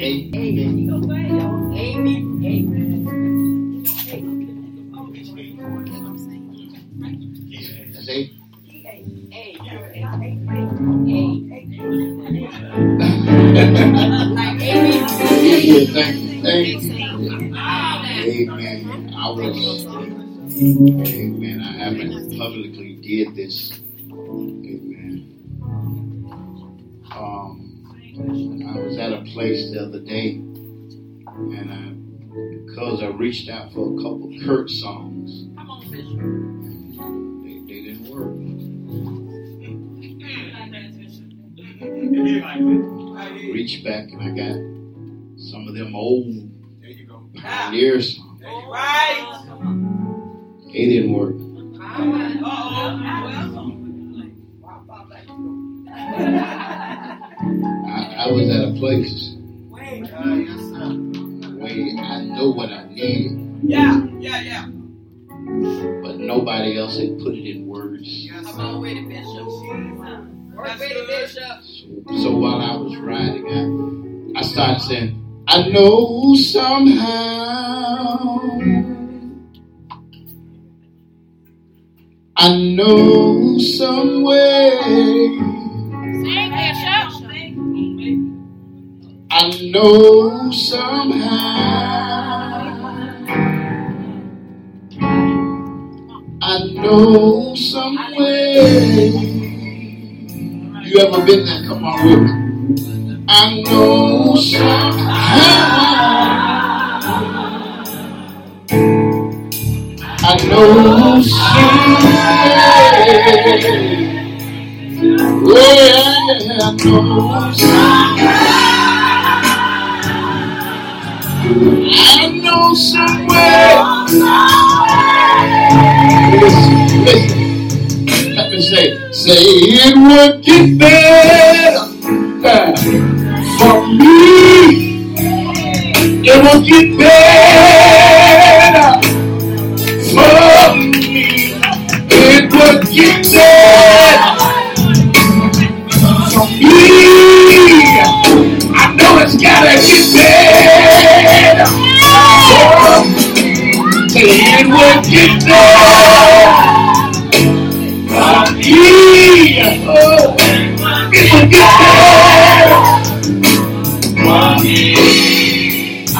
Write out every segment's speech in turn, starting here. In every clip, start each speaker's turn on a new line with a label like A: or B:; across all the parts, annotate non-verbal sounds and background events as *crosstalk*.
A: Amen. Amen. I would love that. Amen. I haven't publicly did this. Amen. Um, I was at a place the other day, and uh, I, because I reached out for a couple Kurt songs, they, they didn't work. *laughs* Reached back and I got some of them old pioneer songs. Right. It didn't work. I, I was at a place where I know what I need.
B: Yeah, yeah, yeah.
A: But nobody else had put it in words.
B: Come on with it, Bishop. Work with it, Bishop.
A: So, so while I was riding, I, I started saying, I know somehow I know some way. I know somehow. I know some way. You ever been there? Come on with me. I know somehow. I know someday. Yeah, I know I know somewhere. Listen, listen. Let me say, say it would get better for me. It would get better for me. It would get better for me. I know it's gotta get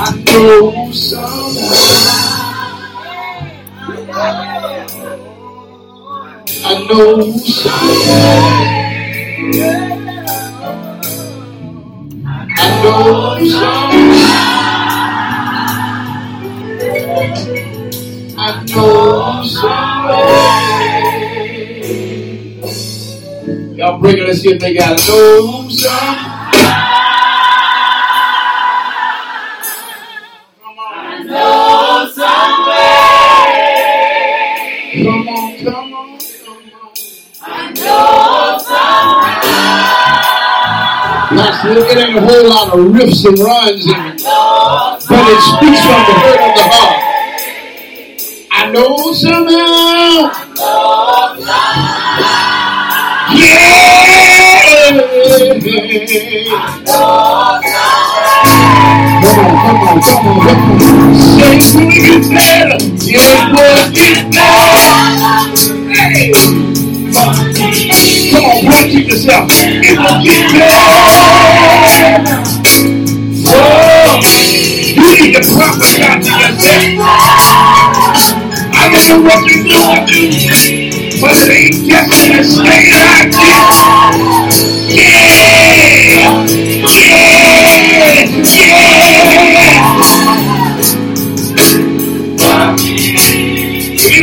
A: I know somehow. I know someday. I know someday. Know someday. Y'all bring it. Let's see if they got come on. Pastor, it ain't a whole lot of riffs and runs it, but it speaks from the hurt of the heart. I know somehow. Yourself. It will get better. Oh, you need to prophesy I don't what you're doing, but it ain't just gonna stay like this. Yeah, yeah, yeah.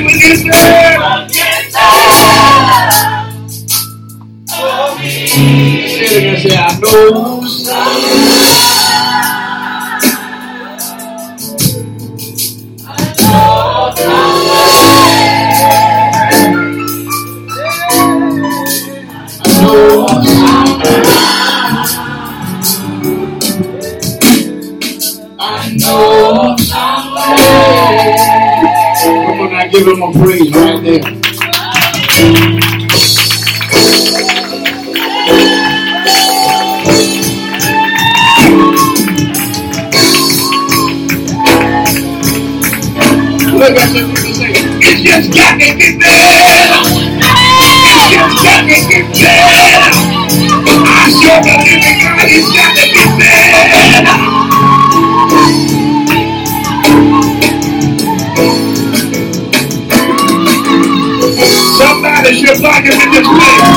A: Will get better. Say it again, say, I know give him a praise right there.
C: Look at it's just got to get better. It's just got to get better. I sure believe. It's got to get better. Just like it in this place.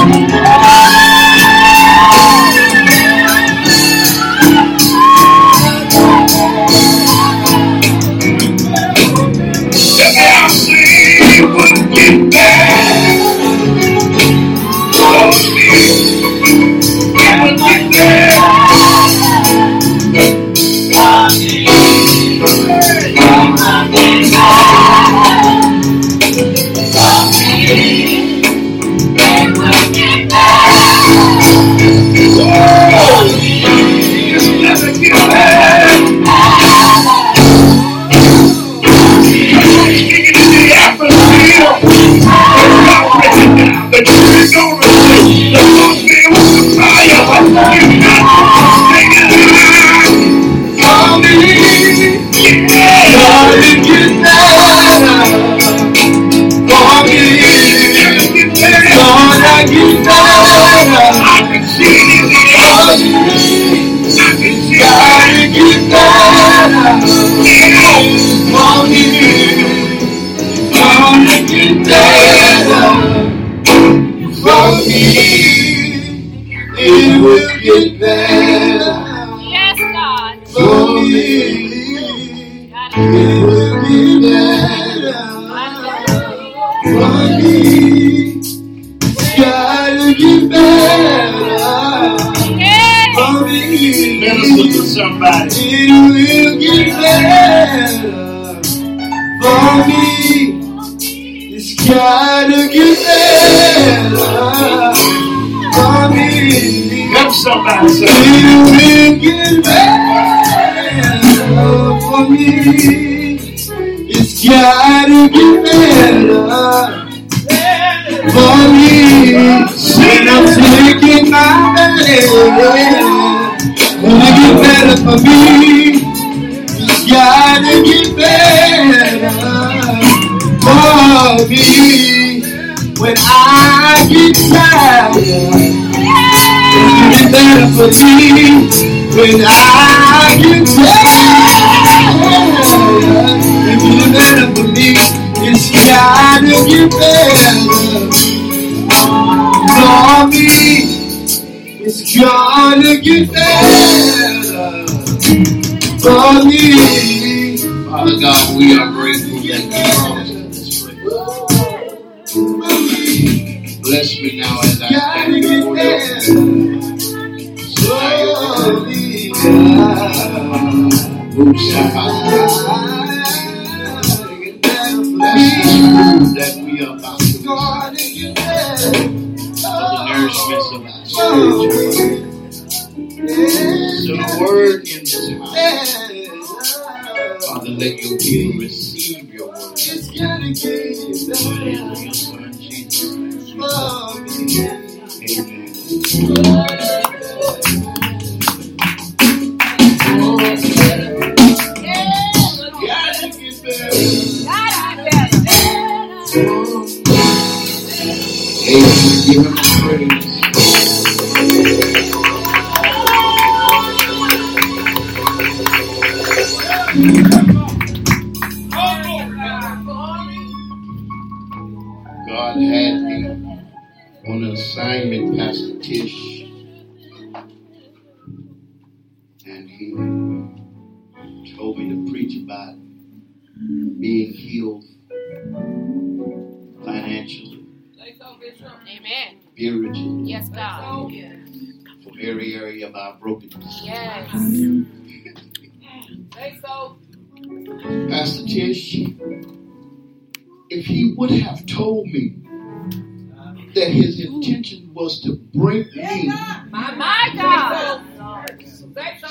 A: when I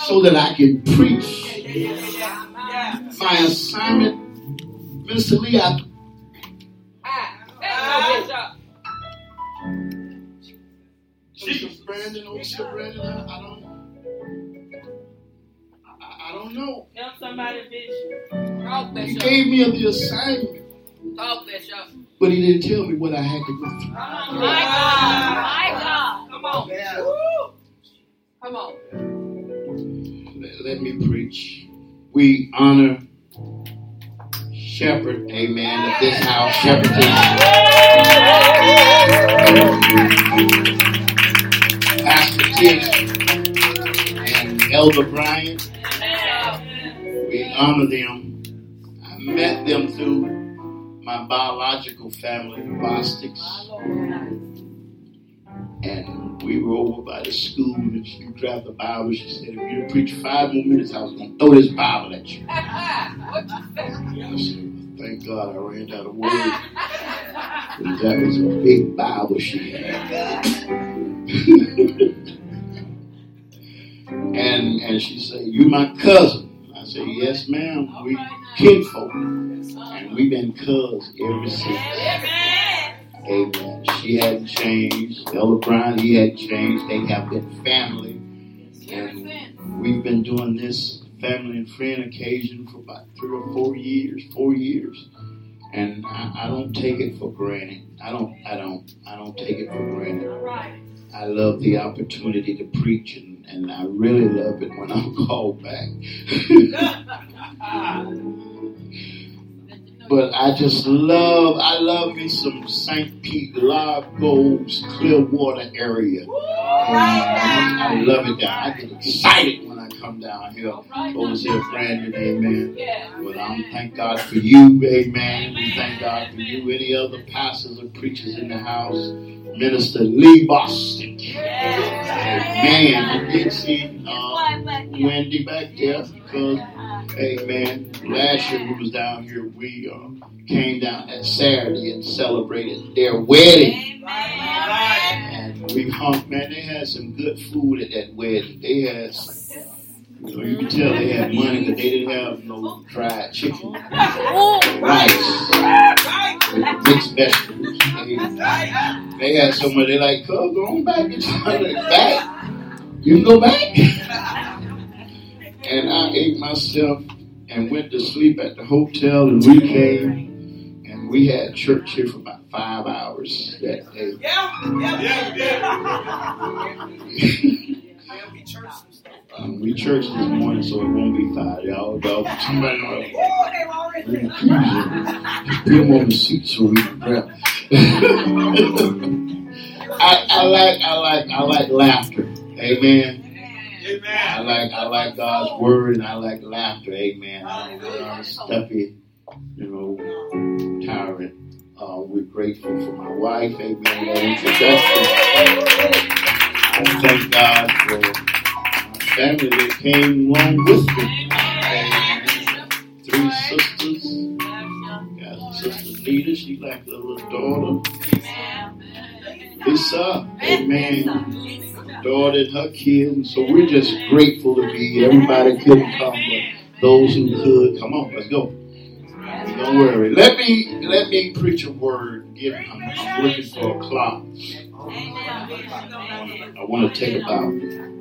D: so that I can preach my assignment. Mr. Lee, I,
E: uh, Bishop
D: Brandon, old Brandon, I, I don't I, I don't know.
E: Help somebody vision. Talk, Bishop.
D: He gave me the assignment.
E: Talk, Bishop.
A: But he didn't tell me what I had to go through.
E: Oh, my God. My God. Come on. Woo. Come on.
A: Let, me preach. We honor Shepherd, amen, of this house, Shepherdess. Pastor Tish and Elder Brian. We honor them. I met them through my biological family, the Bostics. And we were over by the school and she grabbed the Bible. She said, if you preach five more minutes, I was going to throw this Bible at you. *laughs* I said, thank God I ran out of words. Because that was a big Bible she had. *laughs* and and she said, You my cousin. I said, Yes, ma'am. We kinfolk. And we've been cuz ever since. Amen. She hadn't changed. Elder Brian, he hadn't changed. They have been family. And we've been doing this family and friend occasion for about three or four years, four years. And I, I don't take it for granted. I don't, I don't, I don't take it for granted. I love the opportunity to preach and, and I really love it when I'm *laughs* called back. *laughs* But I just love, I love me some St. Pete, Largo, Clearwater area. And I love it down. I get excited when I come down here. Those here, Brandon, amen. But I'm thank God for you, amen. We thank God for you. Any other pastors or preachers in the house? Minister Lee Boston. Amen. I did see uh, Wendy back there because Amen. Last year we was down here. We uh, came down that Saturday and celebrated their wedding. And we hung, man, they had some good food at that wedding. They had, you know, you can tell they had money because they didn't have no fried chicken, rice, mixed vegetables. They, they had so much. They like, "Cuz, go on back, get your money back. You can go back." *laughs* and I ate myself and went to sleep at the hotel and we came and we had church here for about five hours that day.
C: Yeah, yeah, yeah.
A: um, we church this morning so it won't be five. Y'all, y'all, somebody bring the keys in. Put them on the seat so we can grab. *laughs* I, I like, I like, I like laughter. Amen. I like I like God's word and I like laughter. Amen. I don't uh, stuffy, you know, tyrant. Uh, we're grateful for my wife. Amen. That introduction. I thank God for my family that came along with me. Amen. Three sisters. Got sister Nita. She's like a little daughter. Lisa. Amen daughter and her kids. So we're just grateful to be here. Everybody couldn't come, but those who could, come on, let's go. Don't worry. Let me let me preach a word. Give, I'm, I'm looking for a clock. I want to take about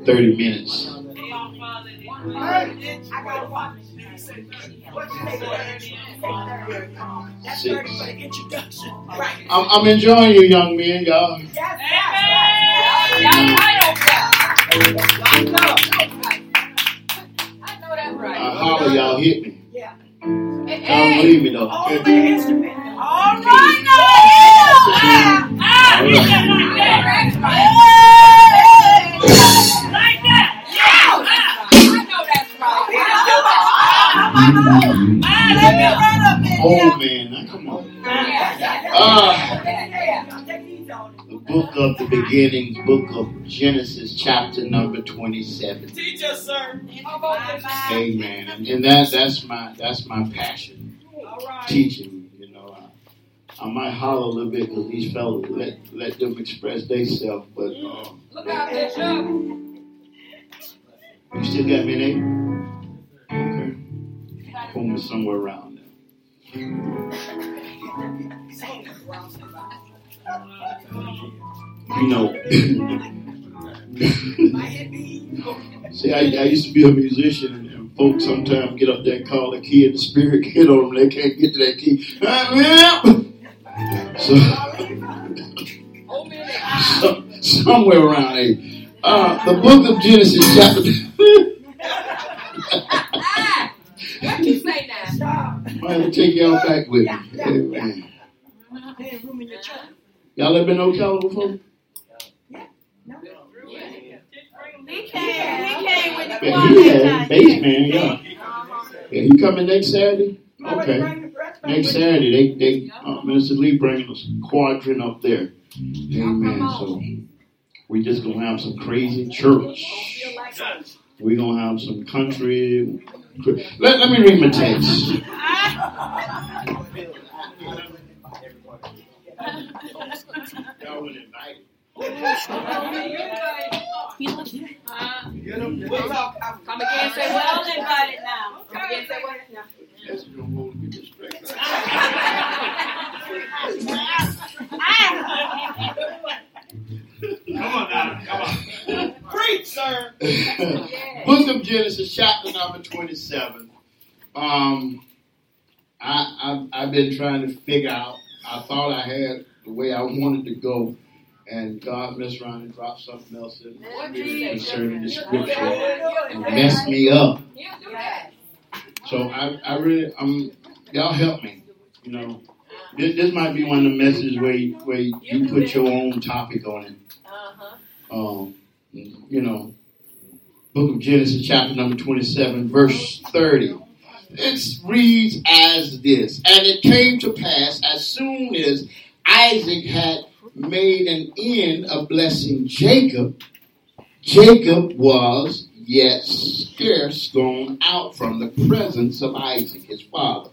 A: 30 minutes. Six. I'm, I'm enjoying you, young men, y'all. I know. I know that's right. I holler, y'all hit me. Yeah. Don't believe me though. All right now. Yeah. I know that's right. Oh man, come on. Uh, book of the beginnings, book of Genesis, chapter number 27.
C: Teach us, sir.
A: Amen. And that that's my that's my passion. Teaching, you know. I, I might holler a little bit because these fellas let let them express themselves, but um,
E: look out, Bishop.
A: You still got me there? Okay. Pull me somewhere around there. You know. See, I, I, used to be a musician, and folks sometimes get up there and call the key and the spirit get on them. They can't get to that key. So, so somewhere around there. Uh, the book of Genesis, chapter.
E: what you say now?
A: I'm going to take y'all back with me. Amen. Y'all ever been to Ocala before?
E: He came. He came with the
A: Yeah, he had baseman, yeah. Yeah, he coming next Saturday? Okay. Next Saturday, they, they, uh, Minister Lee bringing us quadrant up there. Amen. So we just gonna have some crazy church. we gonna have some country. Let, let me read my text. *laughs*
E: Come again say, well invited now. Come again say, well, now.
C: Come on now. Come on. Preach, sir.
A: Book of Genesis, chapter number 27. Um, I, I've been trying to figure out, I thought I had the way I wanted to go, and God messed around and dropped something else in my spirit concerning the scripture and messed me up. So I, I really, um, y'all help me. You know, this, this might be one of the messages where you, where you put your own topic on it. Um, you know, Book of Genesis, chapter number twenty-seven, verse thirty. It reads as this: And it came to pass as soon as Isaac had made an end of blessing Jacob, Jacob was yet scarce gone out from the presence of Isaac, his father.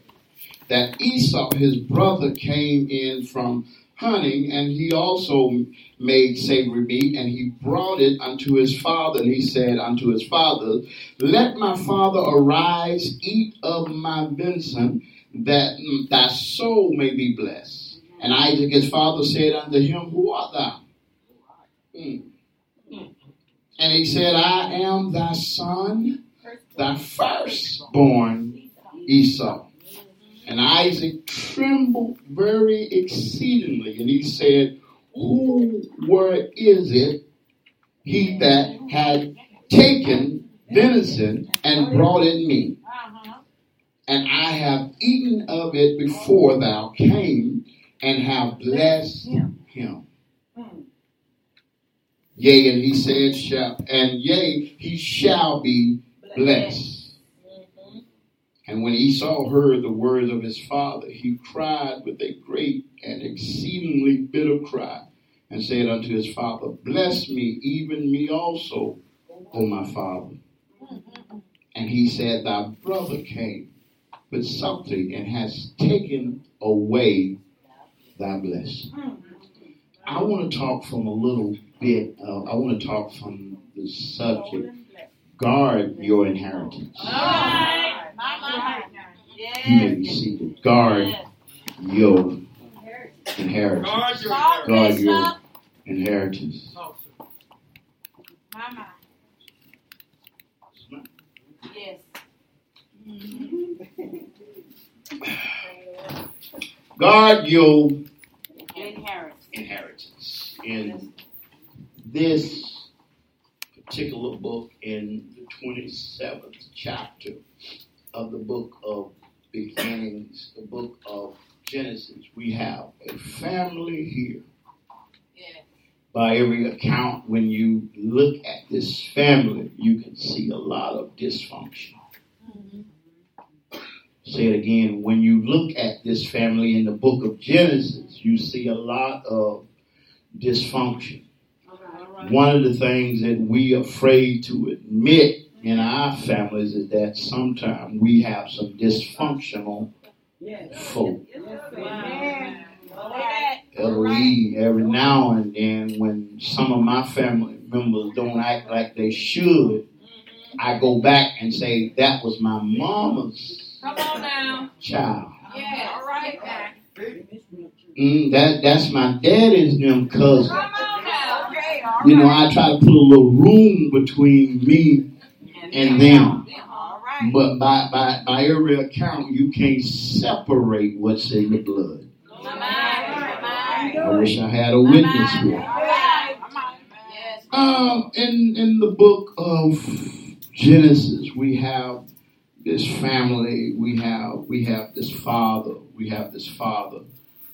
A: That Esau, his brother, came in from hunting, and he also made savory meat, and he brought it unto his father, and he said unto his father, Let my father arise, eat of my venison, that thy soul may be blessed. And Isaac his father said unto him, Who art thou? Hmm. And he said, I am thy son, thy firstborn Esau. And Isaac trembled very exceedingly, and he said, Who where is it he that had taken venison and brought it me? And I have eaten of it before thou came, and have blessed him. Hmm. Yea, and he said, shall, and yea, he shall be blessed. Mm-hmm. And when Esau heard the words of his father, he cried with a great and exceedingly bitter cry, and said unto his father, Bless me, even me also, O my father. Mm-hmm. And he said, Thy brother came with something and has taken away thy bless. I want to talk from a little bit, uh, I want to talk from the subject guard your inheritance. You may be seated. Guard your inheritance.
C: Guard your
A: inheritance.
E: Yes. *laughs*
A: Guard your
E: Inheritance.
A: inheritance. In this particular book, in the 27th chapter of the book of beginnings, the book of Genesis, we have a family here.
E: Yeah.
A: By every account, when you look at this family, you can see a lot of dysfunction. Say it again. When you look at this family in the book of Genesis, you see a lot of dysfunction. One of the things that we are afraid to admit in our families is that sometimes we have some dysfunctional folk. Every, every now and then, when some of my family members don't act like they should, I go back and say, that was my mama's
E: Come on now.
A: child.
E: Yeah. All right now.
A: Mm, that that's my daddy's them cousin.
E: Come on now. Okay. All
A: You know, I try to put a little room between me and them.
E: All right
A: But by, by, by every account, you can't separate what's in the blood. I wish I had a witness here. Um, in, in the book of Genesis, we have this family, we have we have this father, we have this father,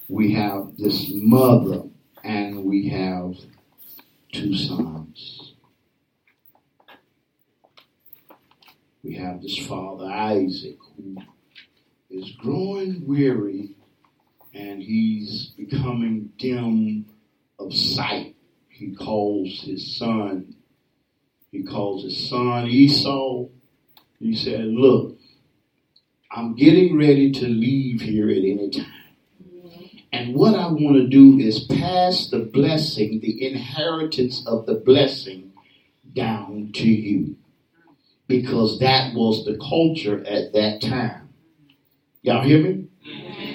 A: we have this mother, and we have two sons. We have this father Isaac who is growing weary and he's becoming dim of sight. He calls his son, he calls his son Esau. He said, Look, I'm getting ready to leave here at any time. And what I want to do is pass the blessing, the inheritance of the blessing down to you. Because that was the culture at that time. Y'all hear me?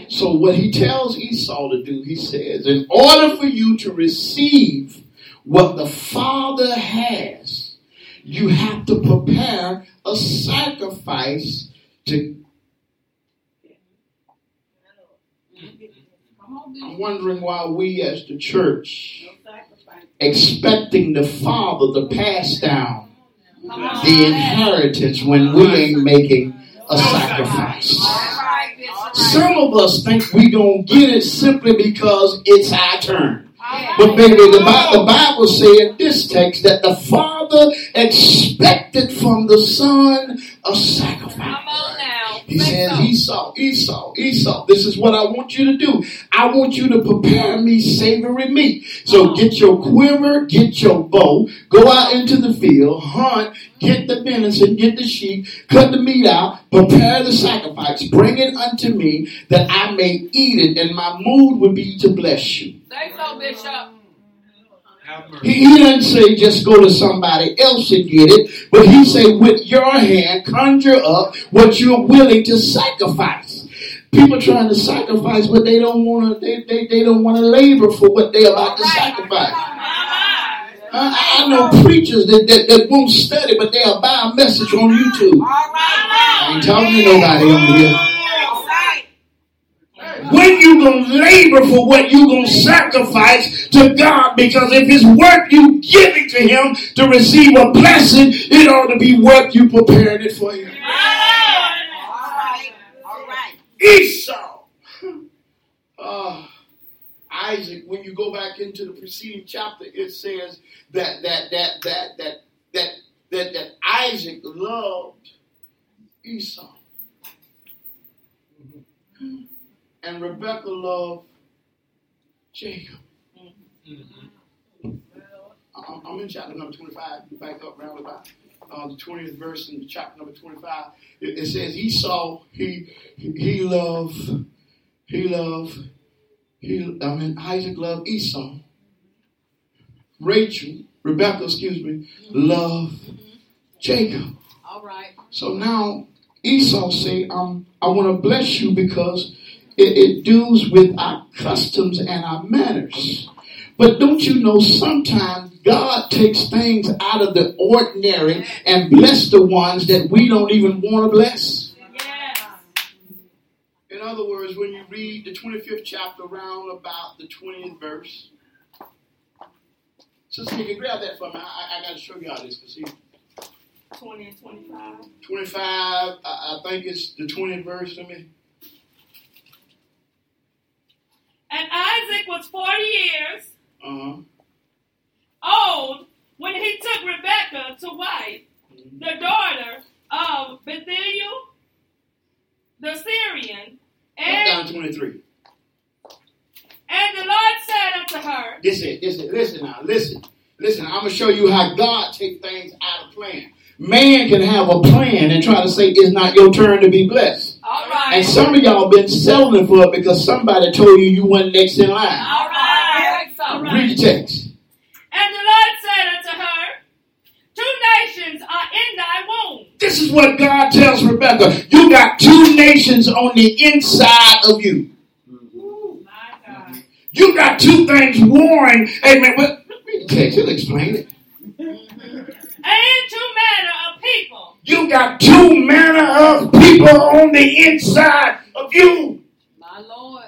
A: So what he tells Esau to do, he says, in order for you to receive what the Father has, you have to prepare a sacrifice to. I'm wondering why we as the church expecting the Father to pass down the inheritance when we ain't making a sacrifice. Some of us think we gonna get it simply because it's our turn. But baby, the, Bible, the Bible said this text that the Father expected from the Son a sacrifice. He said, Esau, Esau, Esau, this is what I want you to do. I want you to prepare me savory meat. So get your quiver, get your bow, go out into the field, hunt, get the venison, get the sheep, cut the meat out, prepare the sacrifice, bring it unto me that I may eat it, and my mood would be to bless you.
E: Say so, Bishop.
A: He, he doesn't say just go to somebody else and get it, but he say with your hand conjure up what you're willing to sacrifice. People trying to sacrifice what they don't want to. They, they, they don't want to labor for what they're about to sacrifice. I, I know preachers that, that, that won't study, but they'll buy a message on YouTube. I ain't talking to nobody on here. When you gonna labor for what you gonna sacrifice to God? Because if it's worth you giving to Him to receive a blessing, it ought to be worth you preparing it for Him. Esau. Uh, Isaac, when you go back into the preceding chapter, it says that that that that that that that, that Isaac loved Esau. And Rebecca loved Jacob. I'm I'm in chapter number 25. You back up round about uh, the 20th verse in chapter number 25. It, it says Esau, he he, he loved, he loved, he I mean Isaac loved Esau. Rachel, Rebecca, excuse me, loved Jacob.
E: All right.
A: So now Esau say, um, I want to bless you because it, it deals with our customs and our manners. But don't you know sometimes God takes things out of the ordinary and bless the ones that we don't even want to bless? In other words, when you read the 25th chapter around about the 20th verse, Sister, you can grab that for me. I, I, I got to show y'all this because see,
E: 20 and 25.
A: 25, I, I think it's the 20th verse. Let me.
E: And Isaac was 40 years
A: Uh-huh.
E: old when he took Rebekah to wife, the daughter of Bethuel, the Syrian. And,
A: down 23.
E: and the Lord said unto her,
A: This this it. Listen now, listen. Listen, I'm going to show you how God take things out of plan. Man can have a plan and try to say it's not your turn to be blessed.
E: All right.
A: And some of y'all been settling for it because somebody told you you weren't next in line.
E: All right. All right.
A: Read the text.
E: And the Lord said unto her, Two nations are in thy womb.
A: This is what God tells Rebecca. You got two nations on the inside of you.
E: My God.
A: You got two things warring. Amen. Well, read the text. He'll explain it.
E: And two manner of people
A: You got two manner of people on the inside of you.
B: My Lord.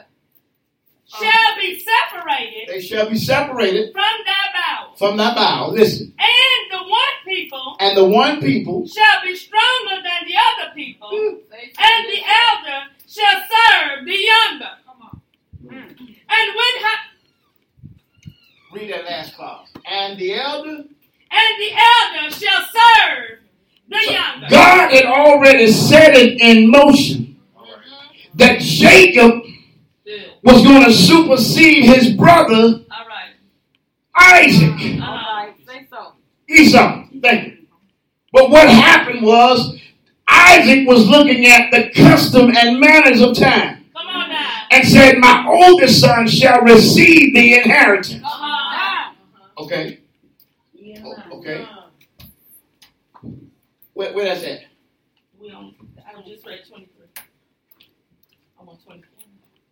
E: Uh, shall be separated
A: They shall be separated
E: from thy bowels.
A: from thy bowels. Listen.
E: And the one people
A: And the one people
E: shall be stronger than the other people,
B: Say
E: and the elder shall serve the younger.
B: Come on. Mm.
E: And when ha-
A: read that last clause. And the elder
E: and the elder shall serve the
A: So
E: younger.
A: God had already set it in motion mm-hmm. that Jacob was going to supersede his brother. Isaac.
B: All right. Say so.
A: Esau. Thank you. But what happened was Isaac was looking at the custom and manners of time
E: Come on now.
A: and said, My oldest son shall receive the inheritance. Okay. Okay. Where, where that's at?
E: We on, I just read 23. I'm on 24.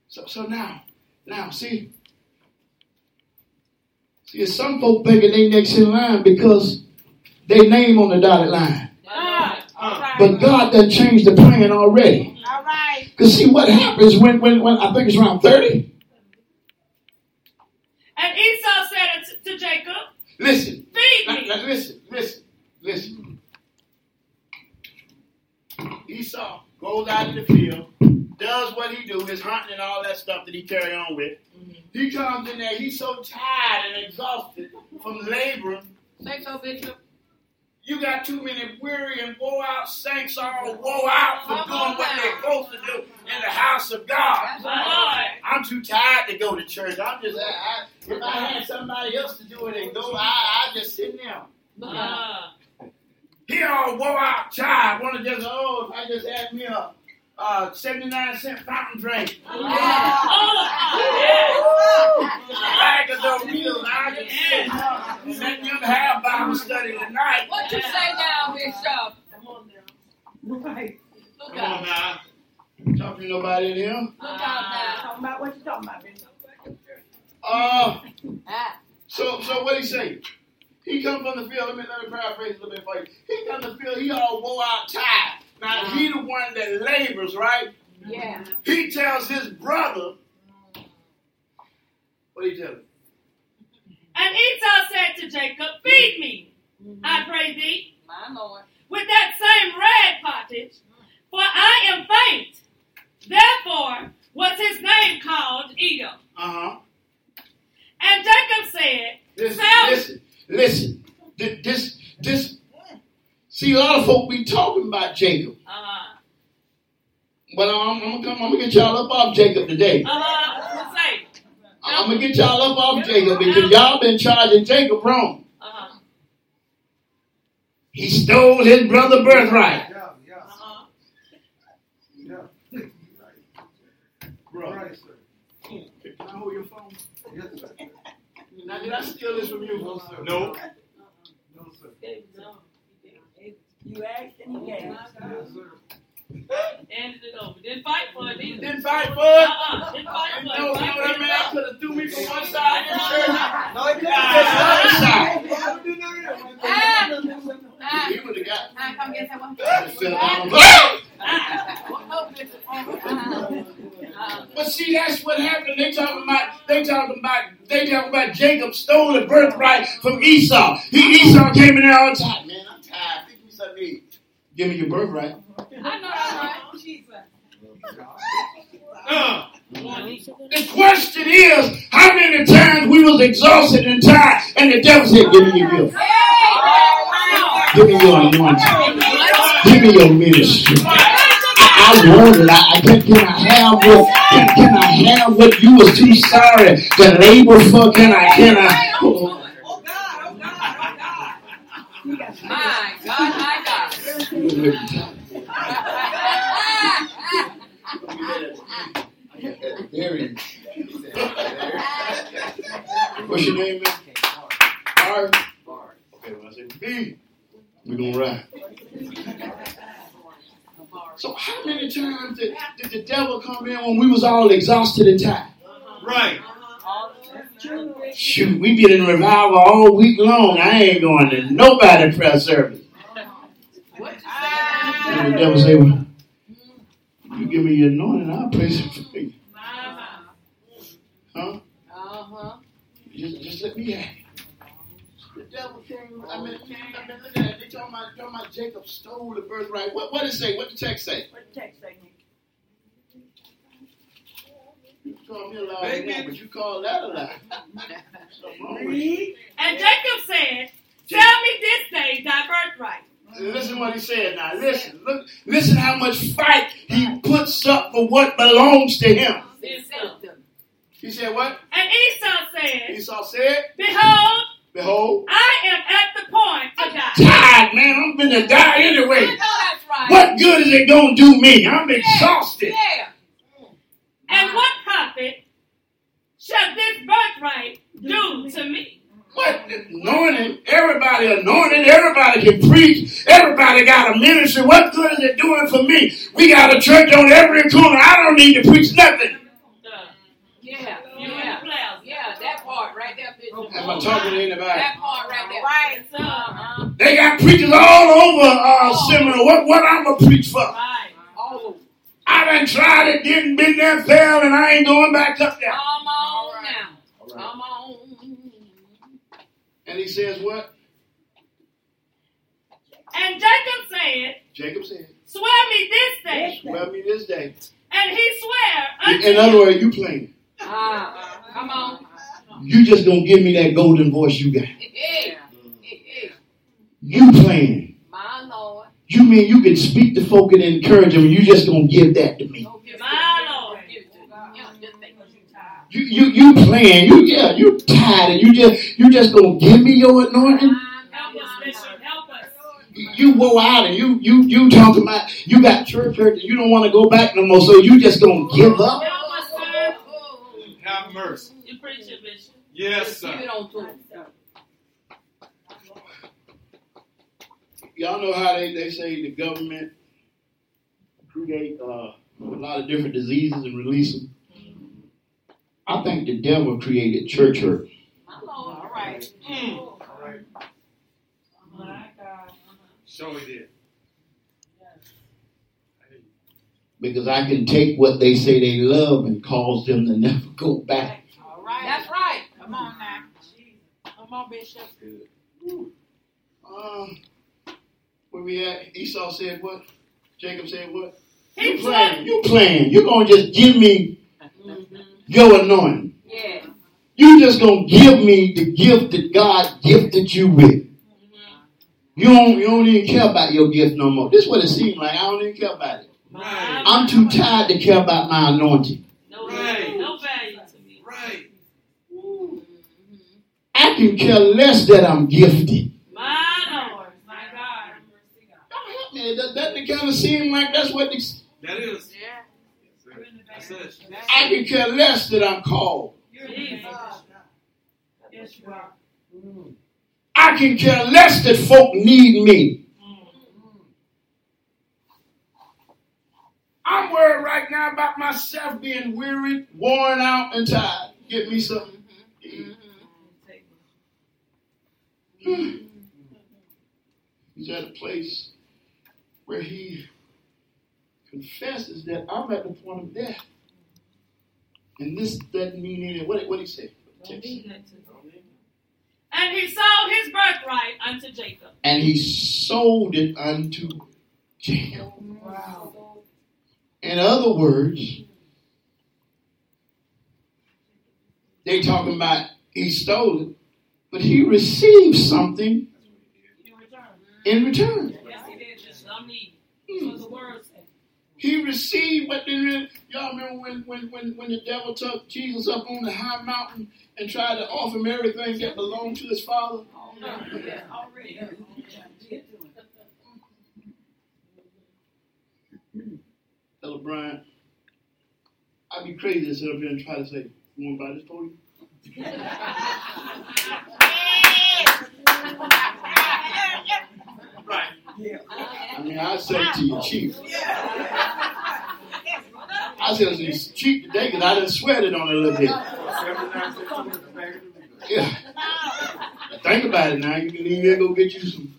A: So, so now, now, see, see, some folk thinking they next in line because they name on the dotted line.
B: Ah, right.
A: But God done changed the plan already.
B: All right.
A: Cause see what happens when, when, when I think it's around 30.
E: And Esau said to- to Jacob,
A: Listen,
E: Feed
A: now,
E: me.
A: now listen, listen, listen. Esau goes out in the field, does what he do, his hunting and all that stuff that he carry on with. He comes in there, he's so tired and exhausted from laboring.
B: Say so, Bishop.
A: You got too many weary and wore out saints all wore out for doing what they're supposed to do in the house of God.
E: Lord.
A: I'm too tired to go to church. I'm just, I, I, if I had somebody else to do it and go, I, I just sit there.
B: Look out.
E: Uh,
A: He all wore out, tired. Want to just, oh, if I just had me a uh, 79 cent fountain drink. Yeah.
E: oh, yeah.
A: A bag of Doritos. I just sit down and let them have Bible study tonight.
B: What you say now, Bishop?
D: Right.
B: Look
A: Come on now.
B: Look out.
A: now. Talking to nobody in here.
B: Look out now.
D: Talking about what you talking about, Bishop.
A: Uh,
B: Ah.
A: so, so what he say? He come from the field. Let me let me paraphrase a little bit for you. He come from the field. He all wore out, tired. Now he the one that labors, right?
B: Yeah.
A: He tells his brother. What he tell him?
E: And Esau said to Jacob, Feed me, I pray thee,
B: My Lord.
E: with that same red pottage, for I am faint. Therefore was his name called Edom.
A: Uh huh.
E: And Jacob said,
A: Listen, listen, listen. Th- This, this. See, a lot of folk be talking about Jacob,
E: uh-huh,
A: but I'm, I'm gonna come. I'm gonna get y'all up off Jacob today.
E: uh-huh.
A: I'm gonna get y'all up off Jacob because y'all been charging Jacob wrong.
E: Uh-huh,
A: He stole his brother birthright.
F: Yeah, yeah,
E: uh-huh.
F: yeah.
A: Bro,
F: Right, sir.
A: can I hold your phone?
F: Yes, sir.
A: Now, did I steal this from you?
F: No, sir.
A: No.
F: No, sir.
D: You asked and you gave.
F: Yes, sir.
E: Handed it over. Didn't fight for it either.
A: Didn't fight for it.
E: Uh-uh, didn't fight for
A: No,
E: it.
A: you know what I mean? I could have threw me from one side of the church.
F: No, it
A: Ah,
F: didn't.
A: other side.
F: do none of that.
B: Ah.
A: He would have got.
B: Ah, come get that one.
A: Fell down. Ah!
B: Bishop. Ah.
A: But see, that's what happened. They talking about, they talking about, they talking about Jacob stole the birthright from Esau. He Esau came in there all the time. Man, I'm tired. Think me something to eat. Give me your birthright.
B: I know that's right.
A: Uh, the question is, how many times we was exhausted and tired, and the devil said, "Give me your gift, give me your anointing, give me your ministry." I, want it. I, can, can I have what? Can, can I have what you was too sorry to labor for? Can I? Can I?
F: Oh, God. Oh, God. Oh, God.
B: My God, God.
A: What's your name, man? Bard. Okay, when I say B, we're gonna ride. So how many times did, did the devil come in when we was all exhausted and tired?
C: Right.
A: Shoot, we been in revival all week long. I ain't going to nobody prayer service.
B: What you
A: And the devil say, well, you give me your anointing, I'll praise him for you. Huh?
B: Uh-huh.
A: Just, just let me have it. The devil came. I mean, I mean, look at that. They talking about, talking about Jacob stole the birthright. What, what did it say? What the text say?
D: What the text say?
A: You call me a lie, man, but you call that a lie. *laughs* Something wrong with you.
D: Read.
E: And Jacob said, Tell me this day thy birthright.
A: Listen what he said now. Listen, look, listen how much fight he puts up for what belongs to him. He said what?
E: And Esau said,
A: Esau said,
E: Behold,
A: Behold,
E: I am at the point to die.
A: tired, man. I'm gonna die anyway.
B: I
A: anyway.
B: know that's right.
A: What good is it gonna do me? I'm exhausted.
B: Yeah.
E: And what profit shall this birthright do to me?
A: What anointing? Everybody anointed. Everybody can preach. Everybody got a ministry. What good is it doing for me? We got a church on every corner. I don't need to preach nothing.
B: Yeah.
E: You in
B: Yeah.
E: the plaza.
B: Yeah, that part right there, Bishop.
A: Am I talking to anybody?
B: That part right there.
E: Right,
B: Uh-huh.
A: They got preachers all over uh, Seminole. What what I'm gonna preach for?
E: right.
B: All over.
A: I done tried it, didn't been there, failed, and I ain't going back up there.
B: Come on now. Come on.
A: And he says what?
E: And Jacob said,
A: Jacob said,
E: Swear me this day.
A: "Swear me this day."
E: And he swear
A: In,
E: unto
A: in other words, you playing.
B: Ah, come on.
A: You just gonna give me that golden voice you got. You playing.
B: My Lord.
A: You mean you can speak to folk and encourage them? You just gonna give that to me?
B: Go give it to
E: My. Lord.
B: Give it to me. Yeah, just think of you tired.
A: You you you playing? You yeah? You tired and you just you just gonna give me your anointing?
E: Help us, Bishop. Help us.
A: You go out and you you you talking about you got church hurt and you don't want to go back no more, so you just gonna give up?
E: Help us, sir. Oh, oh, oh.
G: Have mercy.
E: You preach it, Bishop.
G: Yes,
B: Give
G: sir.
B: it on to him.
A: Y'all know how they, they say the government create uh, a lot of different diseases and release them. I think the devil created church hurt.
B: My Lord. All right.
G: All right.
E: My God.
G: Show he did.
A: Because I can take what they say they love and cause them to *laughs* never go back.
B: All right. That's right. Come on now. Come on, Bishop.
A: Um, where we at? Esau said what? Jacob said what?
E: He
A: You playing?
E: played.
A: You playing? You gonna just give me your anointing?
B: Yeah.
A: You just gonna give me the gift that God gifted you with? You don't, you don't even care about your gift no more. This is what it seems like. I don't even care about it.
G: Right.
A: I'm too tired to care about my anointing.
E: No,
G: Right.
E: no value to me.
G: Right.
A: I can care less that I'm gifted.
E: My Lord. My God.
A: Don't help me. That, that kind of seem like that's what the,
G: That is.
B: Yeah.
G: That's it.
A: I can care less that I'm called.
E: Jesus.
D: Yes, you are.
A: I can care less that folk need me. Mm. I'm worried right now about myself being wearied, worn out, and tired. Get me something. Mm-hmm. to eat. Mm-hmm. He's at a place where he confesses that I'm at the point of death. And this doesn't mean anything. What what he say?
E: And he sold his birthright unto Jacob.
A: And he sold it unto Jacob.
D: Wow.
A: In other words, they talking about he stole it, but he received something in return.
E: He did.
A: Received what really, y'all remember when, when, when, when the devil took Jesus up on the high mountain and tried to offer him everything that belonged to his father? Elder Brian, I'd be crazy to sit up here and try to say, you want to buy this podium? *laughs*
G: Right.
A: I mean, I said to you Chief. I said it to you cheap today because I sweated on it a little bit. Yeah. Think about it now. You can and go get you some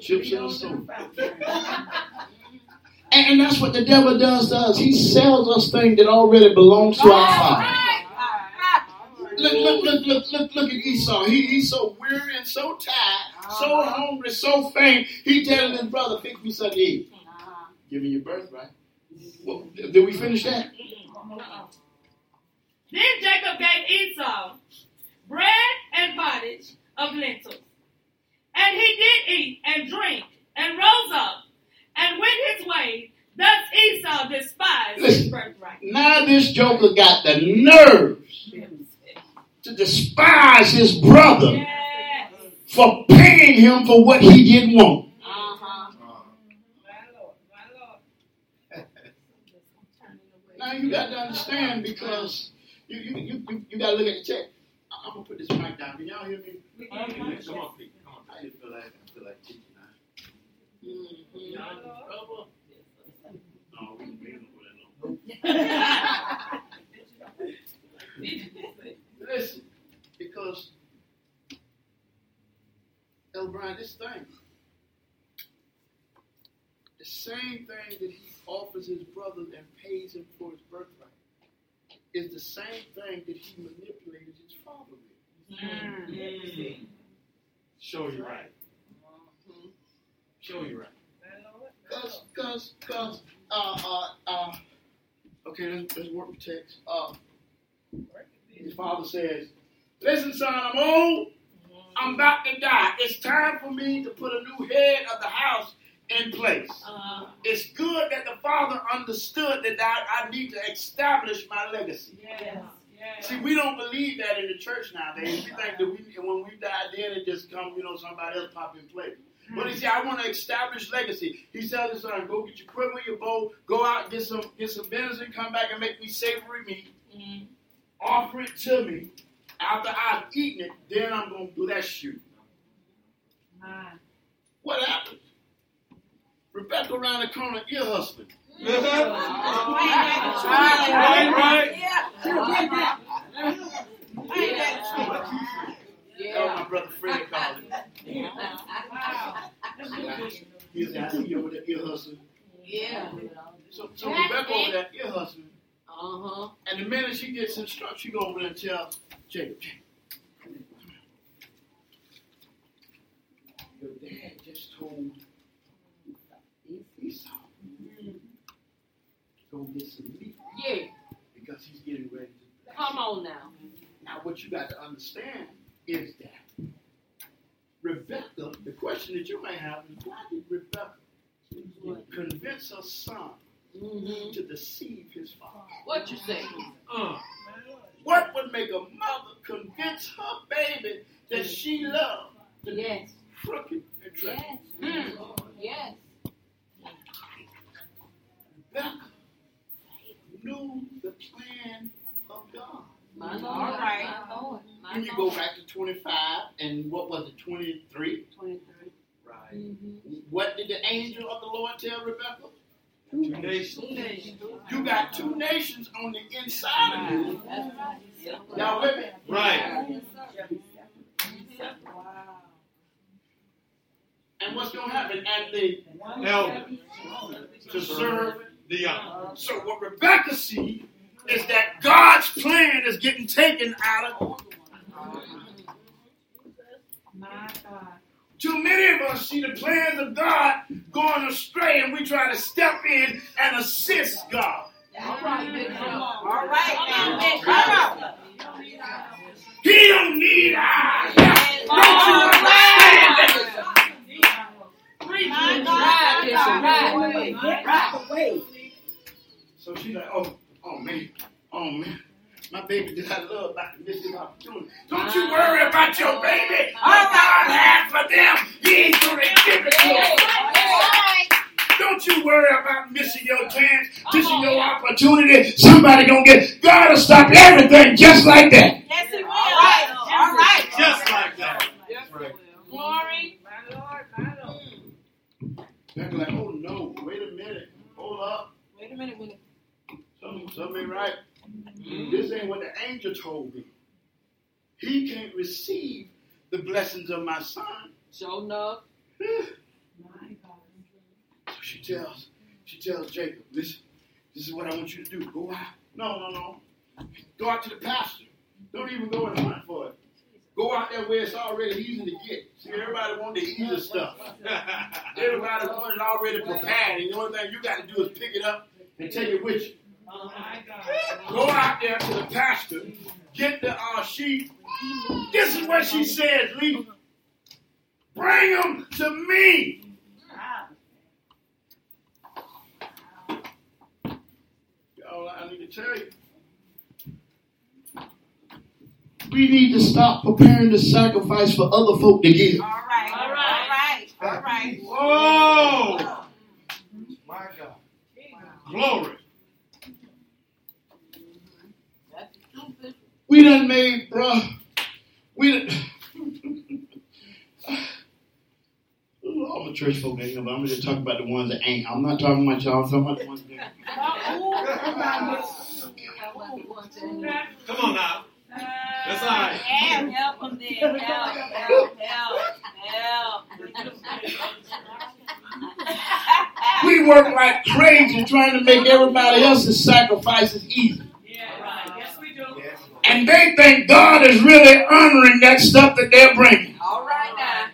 A: chips. And, and that's what the devil does to us. He sells us things that already belongs to our father. Look, look, look, look, look, look at Esau. He, he's so weary and so tired, so uh-huh. hungry, so faint. He telling his brother, fix me something to eat. Uh-huh. Give me your birthright. Well, did we finish that? Uh-uh.
E: Then Jacob gave Esau bread and pottage of lentils. And he did eat and drink and rose up and went his way. Thus Esau despised his birthright.
A: Now this joker got the nerves to despise his brother
E: Yes.
A: for paying him for what he didn't want.
B: Uh-huh.
A: Now you got to understand because you you, you, you, you got to look at the check. I'm gonna put this mic down. Can y'all hear me?
G: Come on, Pete. Come on.
A: I just feel like I feel like teaching now.
B: Mhm.
A: Y'all in trouble? No, we ain't been over that long. *laughs* *laughs* Listen, because El Brian, this thing, the same thing that he offers his brother and pays him for his birthright is the same thing that he manipulated his father with.
G: Show you right. Show you right.
A: Cause, cause, cause, uh, uh, uh, okay, let's, let's work the text. Uh, his father says, listen, son, I'm old. I'm about to die. It's time for me to put a new head of the house in place.
E: Uh,
A: It's good that the father understood that I, I need to establish my legacy.
E: yes. Yes.
A: See, we don't believe that in the church nowadays. We think that we, when we die, then it just comes, you know, somebody else pop in place. But he said, I want to establish legacy. He tells his son, go get your quiver, your bow, go out, get some get some venison, come back and make me savory meat,
E: Mhm.
A: Offer it to me. After I've eaten it, then I'm going to bless you.
E: My.
A: What happened? Rebecca around the corner, ear hustling.
G: Right, right.
A: That was my brother Freddie called it. He said, I see you over there ear hustling.
B: Yeah.
A: So, so Rebecca over there ear hustling.
B: Uh-huh.
A: And the minute she gets instructed, she go over there and tell Jacob, Jacob, come here, come here. Your dad just told Esau, go get some meat
B: Yeah.
A: because he's getting ready to.
B: Come on now.
A: Now, what you got to understand is that Rebecca, the question that you may have is why did Rebecca convince her son
B: Mm-hmm.
A: to deceive his father?
B: What you say?
G: Uh,
A: What would make a mother convince her baby that she loved to be
B: Yes.
A: crooked and tricky?
B: Yes. Mm. Yes.
A: Rebecca knew the plan of God.
B: My Lord.
D: All right.
B: My Lord. My
A: When you go back to 25 and what was it, 23?
B: 23.
G: right.
B: Mm-hmm.
A: What did the angel of the Lord tell Rebecca?
G: Two nations.
A: You got two nations on the inside of you.
B: That's right.
A: Y'all with me?
G: Right.
A: And what's going to happen? at the
G: Elder.
A: to serve.
G: The young.
A: So what Rebecca sees is that God's plan is getting taken out of
E: My God.
A: Too many of us see the plans of God going astray, and we try to step in and assist God.
B: All right, Bishop.
D: All right. Come on.
A: He don't need our help. Don't you understand that?
E: Preach,
D: My
B: Right, right.
A: So she's like, oh, oh man, oh man. My baby that I love about to miss this opportunity. Don't you ah. worry about your baby. What God has for them, He ain't gonna give it to them. Don't you worry about missing your chance, missing your opportunity. Somebody gonna get. God will stop everything just like that.
D: Yes, he will. All right. All right.
G: Just like that. Right.
B: Glory.
A: They're like, oh no, wait a minute, hold up,
B: Wait a minute. Wait
A: something, something ain't right. This ain't what the angel told me. He can't receive the blessings of my son.
B: Show enough.
A: So she tells She tells Jacob, listen, this is what I want you to do. Go out. No, no, no. Go out to the pasture. Don't even go and hunt for it. Go out there where it's already easy to get. See, everybody want the easy stuff. *laughs* Everybody want it already prepared, and the only thing you got to do is pick it up and take it with you.
E: My God.
A: Go out there to the pastor, get the uh, sheep. This is what she says, Lee. Bring them to me. Y'all, I need to tell you. We need to stop preparing the sacrifice for other folk to give.
D: All right.
E: All
D: All
E: right.
D: right. All right.
G: Whoa! My God. Glory.
A: We done made, bruh. We done. Ooh, *laughs* all the church folk ain't, but I'm just talking about the ones that ain't. I'm not talking about y'all. I'm talking about the ones that ain't.
G: Come on now. That's all right.
D: Help, help them there. Help, help, help, help.
A: We work like crazy trying to make everybody else's sacrifices easy.
E: Yeah, right. Yes, we do.
A: And they think God is really honoring that stuff that they're bringing.
D: All right now.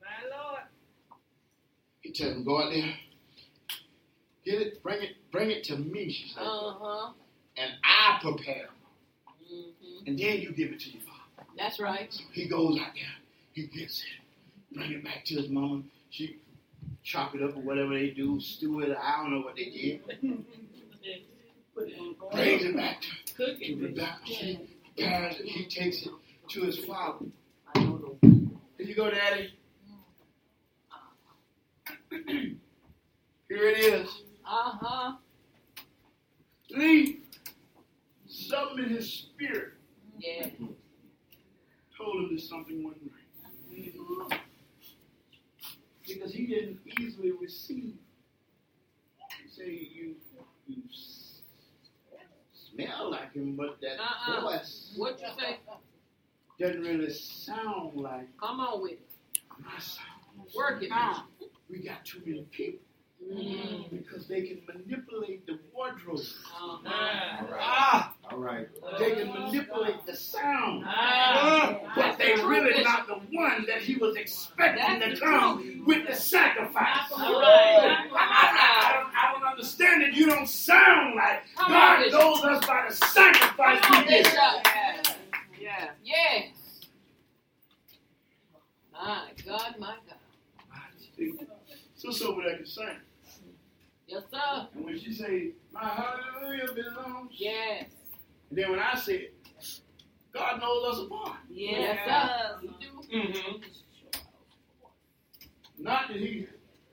E: My Lord.
A: He tells them, go out there, get it, bring it, bring it to me, she said.
D: Uh-huh.
A: And I prepare.
D: Mm-hmm.
A: And then you give it to your father.
D: That's right.
A: So he goes out there, he gets it, bring it back to his mama. She chop it up or whatever they do, stew it. I don't know what they did. *laughs* Brings it back to, to. She prepares it. He takes it to his father. Here you go, Daddy. *clears throat* Here it is.
D: Uh-huh.
A: Lee, something in his spirit
D: Yeah.
A: told him that something wasn't right. Because he didn't easily receive. Say you, you s- smell like him, but that
D: Uh-uh.
A: voice
D: What you say?
A: doesn't really sound like
D: Come on with it.
A: my sound.
D: Work it.
A: We got too many people
D: Mm.
A: because they can manipulate the wardrobe.
D: Uh-huh.
A: Ah,
G: All right.
A: they can manipulate the sound.
E: Ah.
A: But they really not the one that he was expecting to come with the sacrifice.
E: All right.
A: I, I- I don't, I don't understand it. You don't sound like
D: Come
A: God
D: Bishop.
A: knows us by the sacrifice
D: Come on,
A: we did.
D: Bishop.
B: Yeah.
D: Yes. My God, my God.
A: Sister over there can sing.
D: Yes, sir.
A: And when she say, my hallelujah belongs.
D: Yes.
A: And then when I say it, God knows us apart.
D: Yes, sir. You do.
G: Mm-hmm.
A: Not that he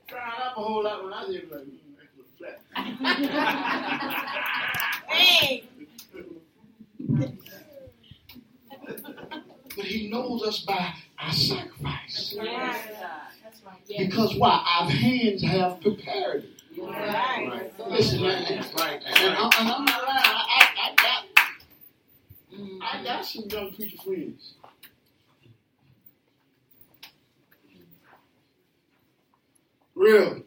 A: trying up a whole lot when I say it, like,
D: Hey.
A: But he knows us by our sacrifice.
D: Yes. Yes.
A: Because why? Our hands have prepared it.
D: Right.
A: Listen, man, and, and I'm, and I'm not lying. I, I, I got. I got some young preacher friends. Real.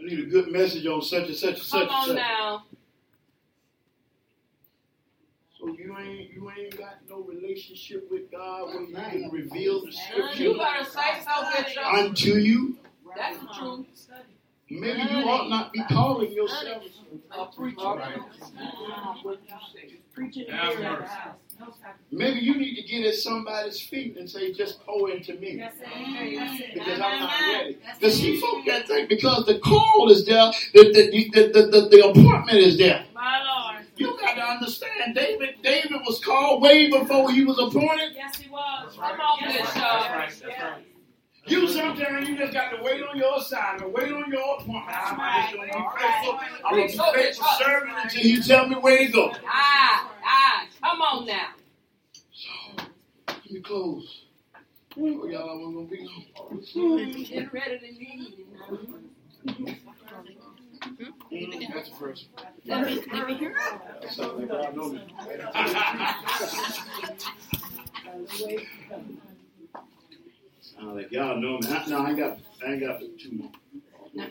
A: I need a good message on such and such and such
D: Come
A: and
D: on
A: such.
D: now.
A: So you ain't you ain't got no relationship with God where you can reveal the scripture.
D: You
A: scripture
D: better say so, Bishop.
A: unto you.
D: That's the truth.
A: Maybe you ought not be calling yourself
D: A preacher.
G: Right.
D: What you say?
B: Preaching in the
G: mercy.
B: house.
A: Maybe you need to get at somebody's feet and say, just pour into me.
B: That's it. That's it.
A: Because I'm not ready. Because see, folk that think because the call is there, the, the, the, the, the, the appointment is there.
E: My Lord.
A: You got to understand, David David was called way before he was appointed.
E: Yes, he was.
D: Come on,
E: Yes,
D: Bishop.
G: That's right. That's right.
A: You sometimes you just got to wait on your assignment, wait on your appointment. I'm
D: right.
A: just gonna be faithful. I'm gonna be faithful servant until he tell me where to go.
D: Ah, ah. Come on now.
A: Let me close. Oh, y'all, I'm gonna be home.
D: Get ready to leave.
A: Mm, That's the first.
D: Let me, let me hear it.
A: That God know *laughs* *laughs* me. Sound like y'all know me. I- No, I ain't got. I ain't got two more. *laughs*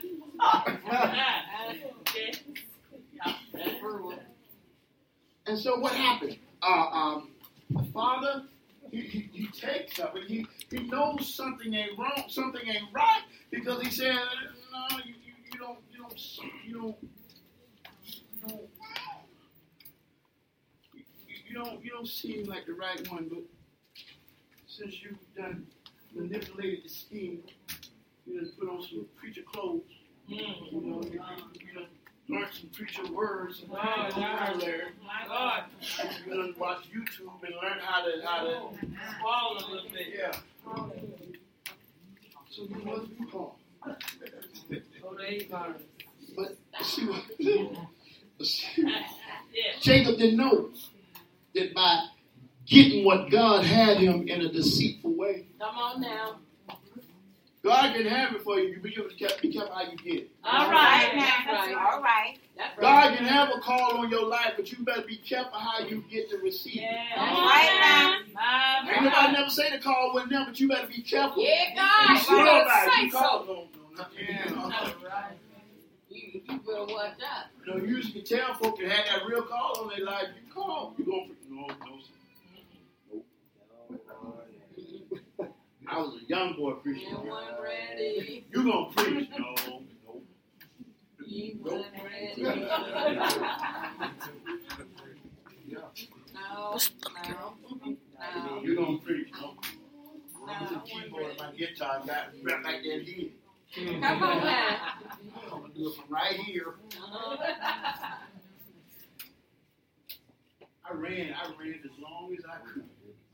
A: And so what happened? Uh, um, the father, he, he, he takes something. He, he knows something ain't wrong, something ain't right, because he said, no, you, you, you don't, you don't, you don't, you don't, you don't, you don't seem like the right one, but since you've done manipulated the scheme, you done put on some preacher clothes, you know, you, you, done learned some preacher words and
E: Oh,
A: vocabulary.
E: My God.
A: You done watch YouTube and learn how to how to
E: Swallow a little bit.
A: yeah. So you must be called.
E: Oh, there you go.
A: But see what *laughs* *laughs*
E: Yeah.
A: Jacob didn't know that by getting what God had him in a deceitful way,
D: Come on now.
A: God can have it for you. But you have to keep- be careful how you get it.
E: All right.
D: That's right.
B: All right.
D: That's right.
A: God can have a call on your life, but you better be careful how you get to receive it.
E: Yeah.
D: That's
E: Come now.
A: Ain't nobody never say the call wasn't there, but you better be careful.
D: Yeah,
A: Be
D: God.
A: sure
D: You
A: about
D: better
A: it. You call.
D: so.
A: No, no, not
E: Yeah.
A: you.
D: You, you better watch out.
A: You know, you used to tell folk that had that real call on their life, you call, you gonna no, no. Nope. I was a young boy preaching.
D: You weren't ready.
A: You gonna preach? No, no.
D: You
A: Nope.
D: weren't ready. *laughs* No, no, no.
A: You gonna preach? No.
D: No,
A: I was a keyboard and my guitar got right back there and.
D: Come on now.
A: I'm gonna do it from right here. I ran, I ran as long as I could.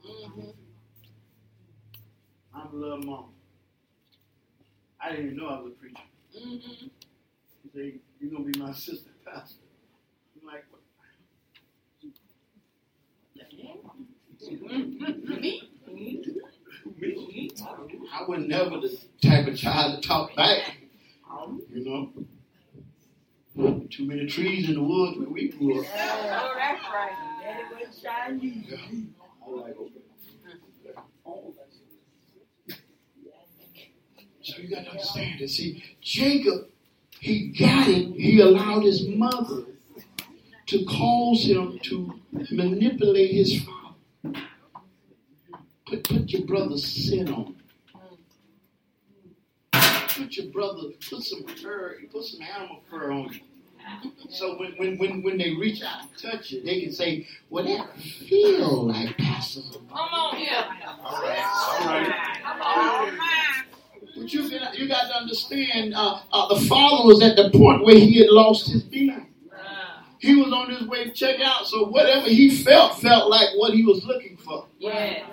D: Mhm.
A: I'm a little mom. I didn't even know I was a preacher.
D: Mhm.
A: He said, You're gonna be my *laughs* assistant pastor. I'm like, what? Me? Me? I was never the type of child to talk back. You know? Too many trees in the woods where we grew up.
B: Oh, that's right.
A: I'm like, okay. So you got to understand that. See, Jacob, he got it. He allowed his mother to cause him to manipulate his father. Put, put your brother's sin on. Put your brother, put some fur, put some animal fur on you. So when, when, when, when they reach out and touch you, they can say, well, that feel like Pastor
D: Come on here.
A: All right, all right.
D: Come on.
A: But you you got to understand, uh, uh, the father was at the point where he had lost his being. He was on his way to check out, so whatever he felt felt like what he was looking for.
D: Yeah.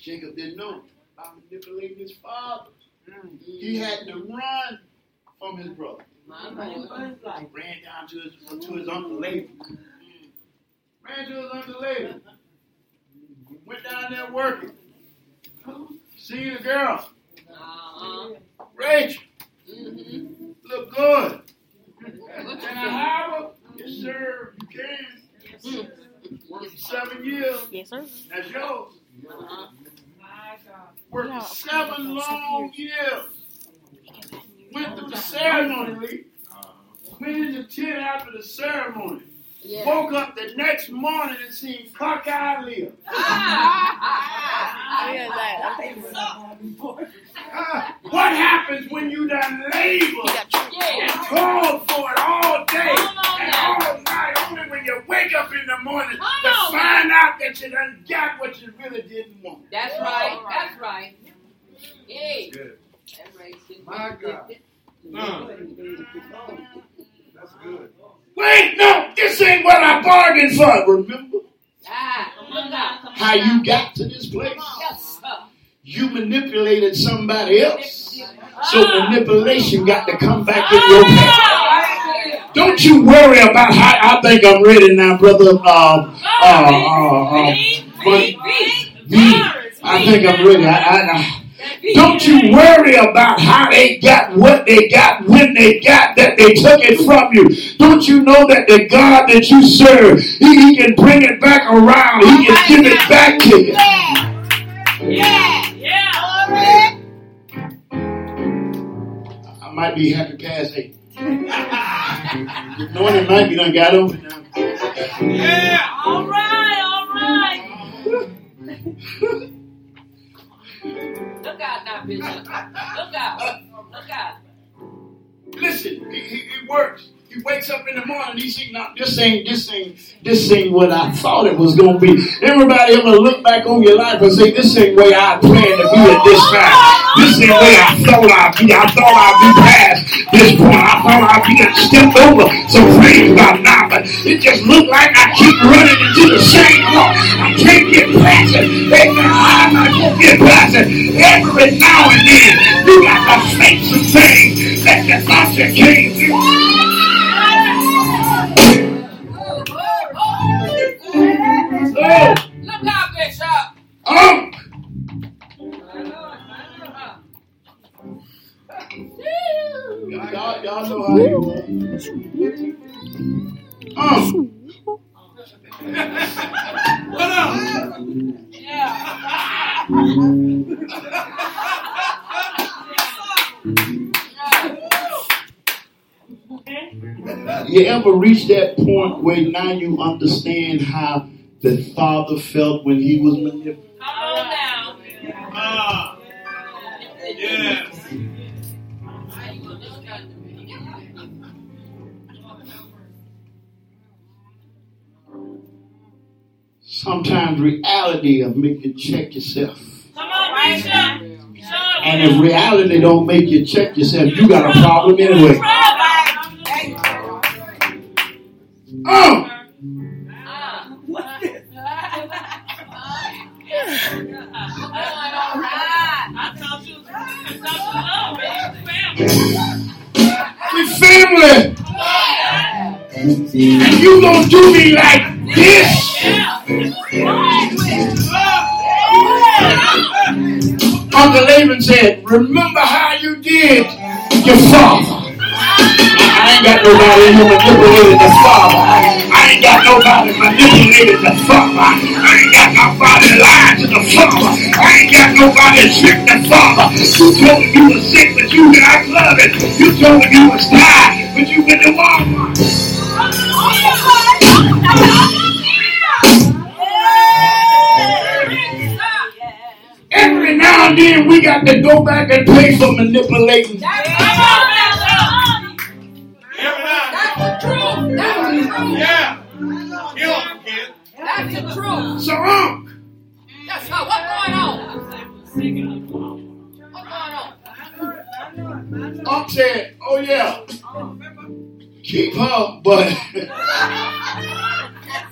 A: Jacob didn't know by manipulating his father. He had to run from his brother.
D: My Lord.
A: He ran down to his to his uncle Laban. Ran to his uncle Laban. Went down there working. Seen a girl,
D: Uh-huh.
A: Rachel,
D: Mhm.
A: look good.
D: What
A: Can I have her? Yes, sir. You can. Worked for seven years.
H: Yes, sir.
A: That's yours.
D: Uh-huh.
E: My God.
A: Worked
H: Yeah,
A: for seven long years. Went through the ceremony. Went in the tent after the ceremony.
D: Yeah.
A: Woke up the next morning and seen cockeyed lips.
H: Yeah, that.
A: Ah, what happens when you done labor and
D: Yeah.
A: toiled for it all day
D: on
A: and all night? Only when you wake up in the morning
D: Come
A: to
D: on
A: find out that you done got what you really didn't want.
D: That's right. That's right. Hey.
G: Good.
D: That race is
G: My God.
D: Uh. *laughs*
G: That's good.
A: Wait, no, this ain't what I bargained for. Remember
D: Ah,
A: how you got to this place?
D: Yes.
A: You manipulated somebody else. So manipulation got to come back in your path.
D: Ah.
A: Don't you worry about how I think I'm ready now, brother. Um, uh, uh, uh, but me, I think I'm ready. I, I, I, don't you worry about how they got what they got when they got that they took it from you. Don't you know that the God that you serve, He, he can bring it back around. He can give it back to you.
B: Yeah.
E: Yeah.
A: I might might be happy past eight. *laughs* Knowing it might be done got over now.
G: Yeah.
D: All right, all right. *laughs* Look out now, Bishop. Look out. Look out.
A: Listen, he, he, he works. He wakes up in the morning. He see, now this ain't this ain't this ain't what I thought it was gonna be. Everybody ever look back on your life and say, this ain't where I planned to be at this time. This ain't where I thought I'd be. I thought I'd be past this point. I thought I'd be done stepped over some things by now, but it just looked like I keep running into the same wall. I can't get past it. Amen. I'm not get past it. Every now and then, you got to face some things that you thought you can't Um, y'all, y'all know how you. Um,
G: What up?
A: you ever reach that point where now you understand how the father felt when he was manipulated?
D: Come on now.
G: Ah. Yes.
A: Sometimes reality will make you check yourself.
E: Come on, Bishop.
A: And if reality don't make you check yourself, you got a problem anyway.
E: You
A: gonna do me like this? Uncle Laban said, remember how you did your father. I ain't got nobody who manipulated the father. I ain't got nobody manipulated the father. I ain't got nobody lying to the father. I ain't got nobody tricked the father. You told him you was sick, but you said I love it. You told him you was tired, then we to go back and pay for manipulating.
G: Every night. Yeah. Get on, kid.
D: That's the truth.
A: So, um,
D: That's how. What's going on? What's going on?
A: Unc said, oh yeah, keep her, but *laughs*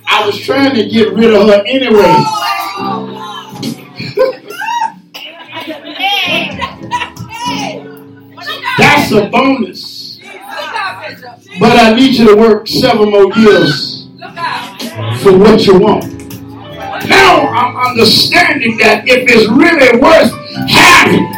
A: I was trying to get rid of her anyway. A bonus. But I need you to work seven more years for what you want. Now I'm understanding that if it's really worth having,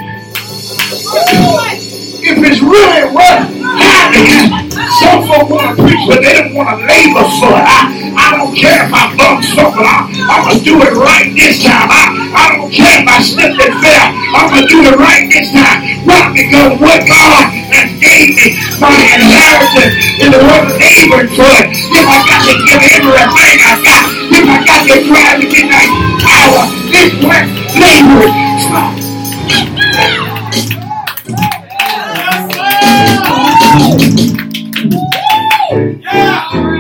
A: if it's really worth having, some folk want to preach, but they don't want to labor for it. I, I don't care if I bump something. I, I'm going to do it right this time. I, I don't care if I slip and fell. I'm going to do it right this time. Not because what God has gave me, my inheritance in the worth laboring for it. If I got to give everything I got, if I got to drive to get that hour, it's worth laboring for.
G: Look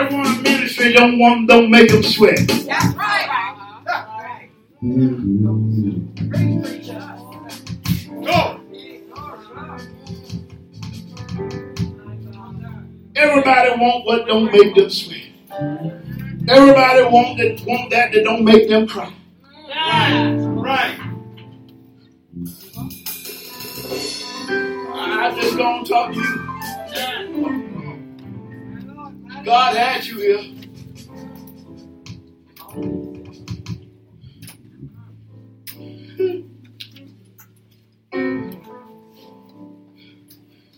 A: Everybody want a ministry, don't want, don't make them sweat.
D: That's right.
G: Go.
A: Everybody want what don't make them sweat. Everybody want that want that that don't make them cry.
G: Right.
A: I just don't talk to you. God had you here.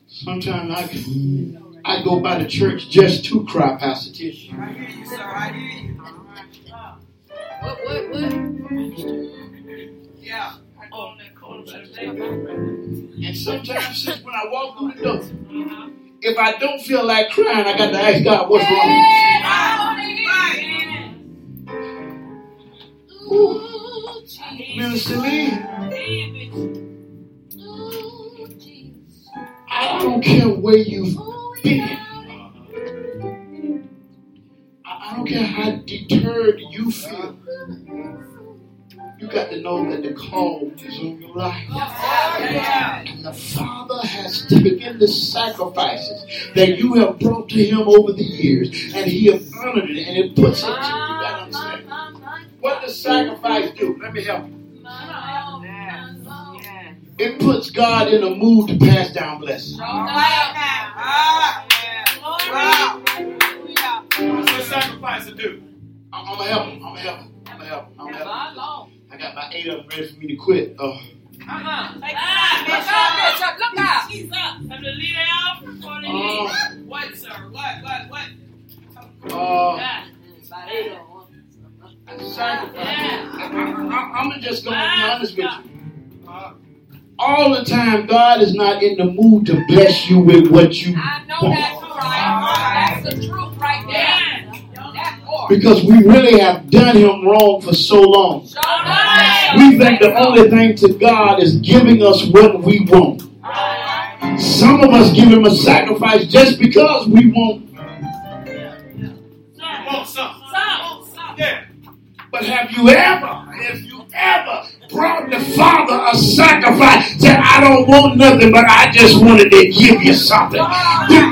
A: Sometimes I I go by the church just to cry, Pastor Tish.
B: I hear you, sir. I hear you.
D: What, what, what?
B: Yeah. I
A: And sometimes sis, when I walk through the door, uh-huh. If I don't feel like crying, I got to ask God what's wrong. Ooh, Minister Lee, I don't care where you've been. I I don't care how deterred you feel. You got to know that the call is on your life. And the Father has taken the sacrifices that you have brought to Him over the years, and He has honored it, and it puts it to you. To understand. What does sacrifice do? Let me help you. It puts God in a mood to pass down blessings.
G: What's the sacrifice to do?
A: I'm, I'm gonna help him. I'm gonna help him. I'm gonna help him. I'm gonna help him. I got about eight of them ready for me to quit. Oh,
D: Look out.
E: Time to lead it out before they
A: uh,
E: leave.
B: What, sir? What, what, what?
A: uh,
E: Yeah. Yeah.
A: I, am just gonna be honest with you.
G: Uh,
A: All the time, God is not in the mood to bless you with what you
D: I know
A: want.
D: that's right. That's the truth right there.
E: Yeah.
D: That part.
A: Because we really have done Him wrong for so long. We think the only thing to God is giving us what we want. Some of us give Him a sacrifice just because we want.
G: you want something? Yeah.
A: But have you ever, have you ever brought the Father a sacrifice? Said, I don't want nothing, but I just wanted to give you something.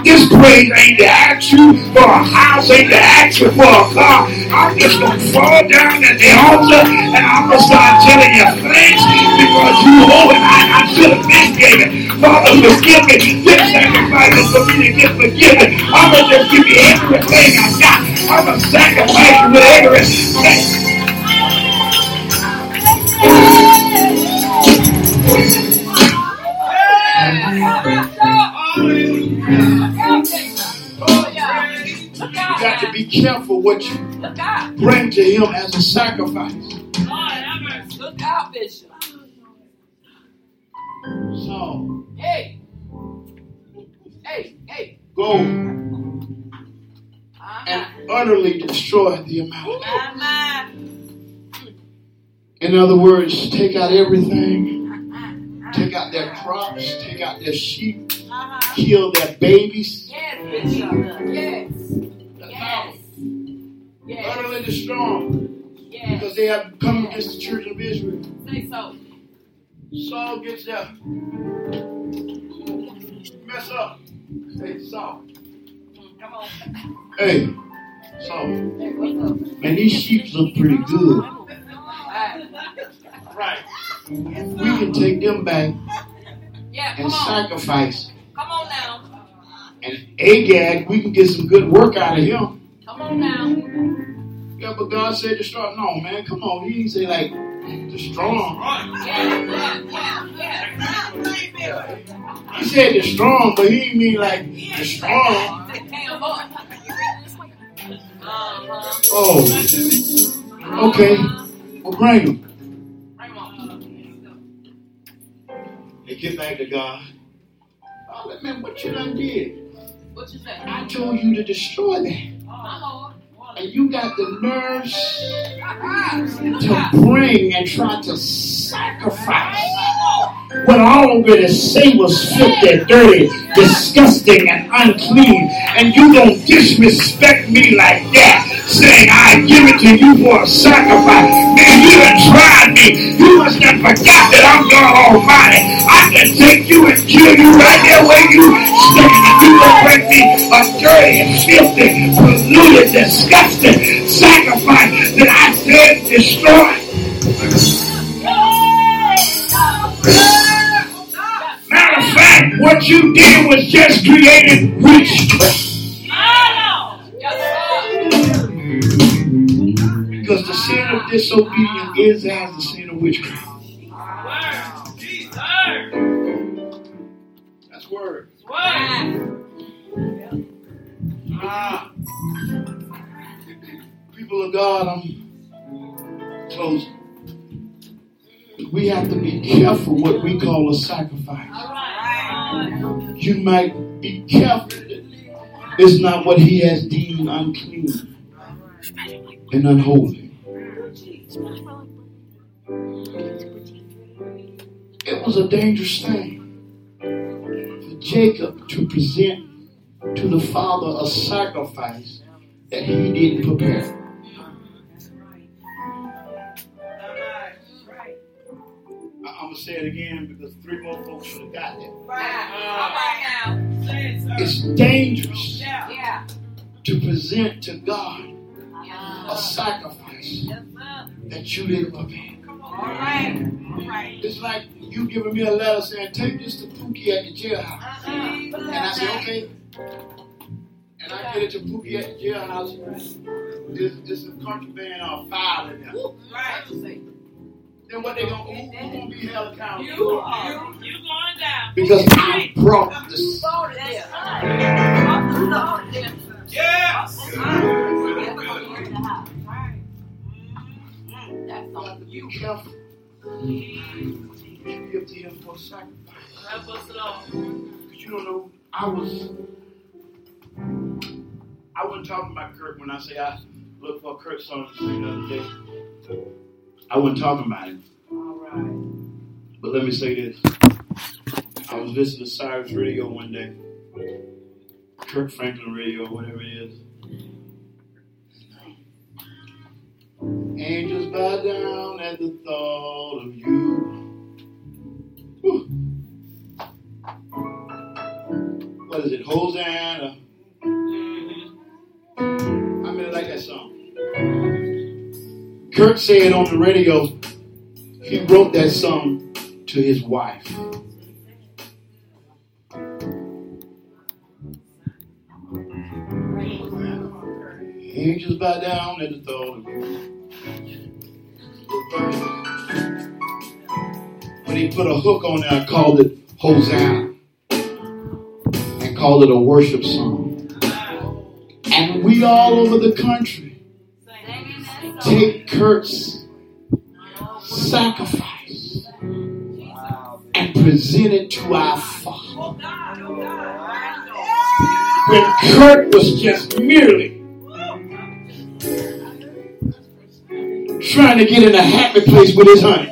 A: This, praise ain't to ask you for a house, ain't to ask you for a car. I'm just going to fall down at the altar and I'm going to start telling you thanks because you owe it. I, I should have been given. Father, forgive me. This sacrifice is for me to get forgiven. I'm going to just give you everything I got. I'm going to sacrifice you with everything. You got to be careful what you bring to Him as a sacrifice.
E: Lord, have mercy.
D: Look out, Bishop.
A: So
D: Hey. Hey, hey.
A: go and utterly destroy the amount. In other words, take out everything. Take out their crops. Take out their sheep. Uh-huh. Kill their babies.
D: Yes, Yes.
A: That's
D: Yes. Yes.
A: utterly destroy them
D: Yes.
A: because they have come against the children of Israel.
D: Say so.
A: Saul gets there. Mess up. Hey, Saul.
D: Come on.
A: Hey, Saul.
D: Hey, what's up?
A: Man, these sheep look pretty good.
D: Alright.
A: We can take them back
D: Yeah,
A: and
D: on.
A: sacrifice.
D: Come on now.
A: And Agag, we can get some good work out of him.
D: Come on now.
A: Yeah, but God said destroy. No, man, come on. He didn't say like the
G: strong.
D: Yeah, yeah, yeah, yeah.
A: He said the strong, but he didn't mean like
D: the strong. Uh-huh.
A: Oh, okay. Well, bring him. They get back to God. Oh, man, what you done did?
D: What you say?
A: I told you to destroy.
D: My Lord. Uh-huh.
A: And you got the nerves *laughs* to bring and try to sacrifice what I already say was filthy, dirty, disgusting, and unclean. And you don't disrespect me like that, saying I give it to you for a sacrifice. Man, you done tried me. You must have forgot that I'm God Almighty. I can take you and kill you right there where you stand. And you gonna bring me a dirty, filthy, polluted, disgusting sacrifice that I said destroy. Fact, what you did was just created witchcraft. Because the sin of disobedience is as the sin of witchcraft. That's. Word. Ah. People of God, I'm closing. We have to be careful what we call a sacrifice. You might be careful. It's not what he has deemed unclean and unholy. It was a dangerous thing for Jacob to present to the father a sacrifice that he didn't prepare. I'm gonna say it again because three more folks should have got it. Right. Uh, now, It's dangerous
D: Yeah.
A: to present to God a sacrifice that you didn't prepare.
D: All right. All right.
A: It's like you giving me a letter saying, take this to Pookie at the jailhouse. Uh-huh. And I say, okay. And I get it to Pookie at the jailhouse. There's, there's some contraband or file in there.
D: Right.
A: Then what they gonna, who, who gonna be held accountable?
E: You are. You going down.
A: Because I brought this.
D: Sold it there.
G: Yes.
A: You have to careful. You give to him for sacrifice.
E: Help us, Lord.
A: Because you don't know, I was, I wasn't talking about Kirk when I say I looked for a Kirk song to sing the other day. I wasn't talking about him. But let me say this. I was listening to Sirius Radio one day. Kirk Franklin Radio, whatever it is. Angels bow down at the thought of you. Whew. What is it? Hosanna. I mean, I like that song. Kirk said on the radio, he wrote that song to his wife. Angels bow down at the thought of you. But he put a hook on there and called it Hosanna. And called it a worship song. And we all over the country take Kirk's sacrifice and present it to our Father. When Kurt was just merely trying to get in a happy place with his honey.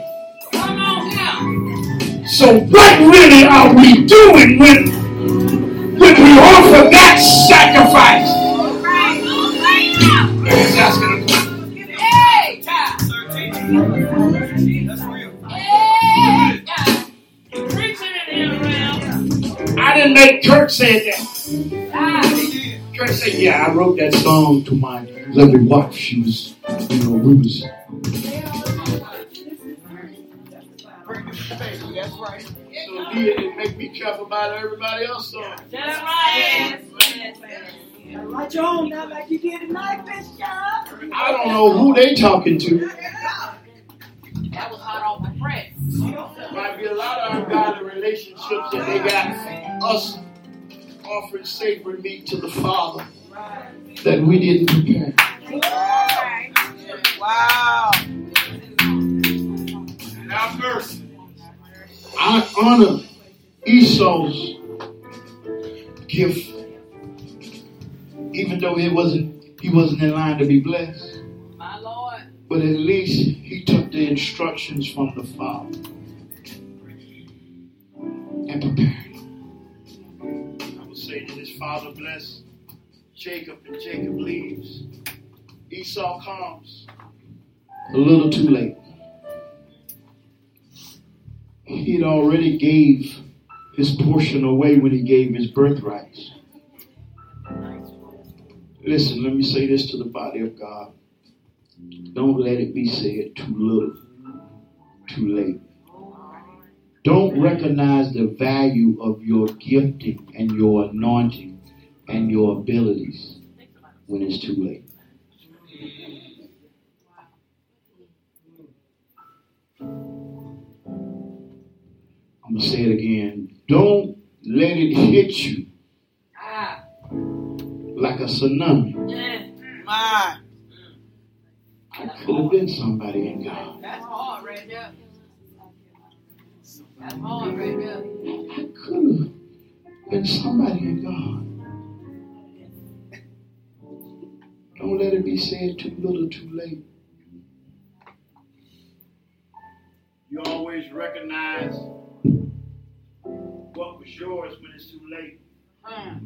A: So what really are we doing when when we offer that sacrifice? Didn't make Kirk say that.
D: Ah,
A: Kirk said, "Yeah, I wrote that song to my lovely wife. She was, you know, we was."
B: That's right.
A: So he it make me careful about everybody else song.
E: That's right.
H: Right you on now like you did tonight, Bishop.
A: I don't know who they talking to. *laughs*
D: that was hot off the press.
A: Might be a lot of ungodly relationships that they got us offering sacred meat to the Father that we didn't prepare.
B: Wow.
G: Have mercy.
A: I honor Esau's gift, even though it wasn't he wasn't in line to be blessed.
D: My Lord.
A: But at least he took the instructions from the Father and prepared. I will say that his father blessed Jacob and Jacob leaves. Esau comes a little too late. He had already gave his portion away when he gave his birthrights. Listen, let me say this to the body of God. Don't let it be said too little, too late. Don't recognize the value of your gifting and your anointing and your abilities when it's too late. I'm going to say it again. Don't let it hit you like a tsunami. I could have been somebody in God.
D: That's hard right there. That's hard.
A: Could have been somebody in God. Don't let it be said too little, too late.
G: You always recognize what was yours when it's too late.
D: Right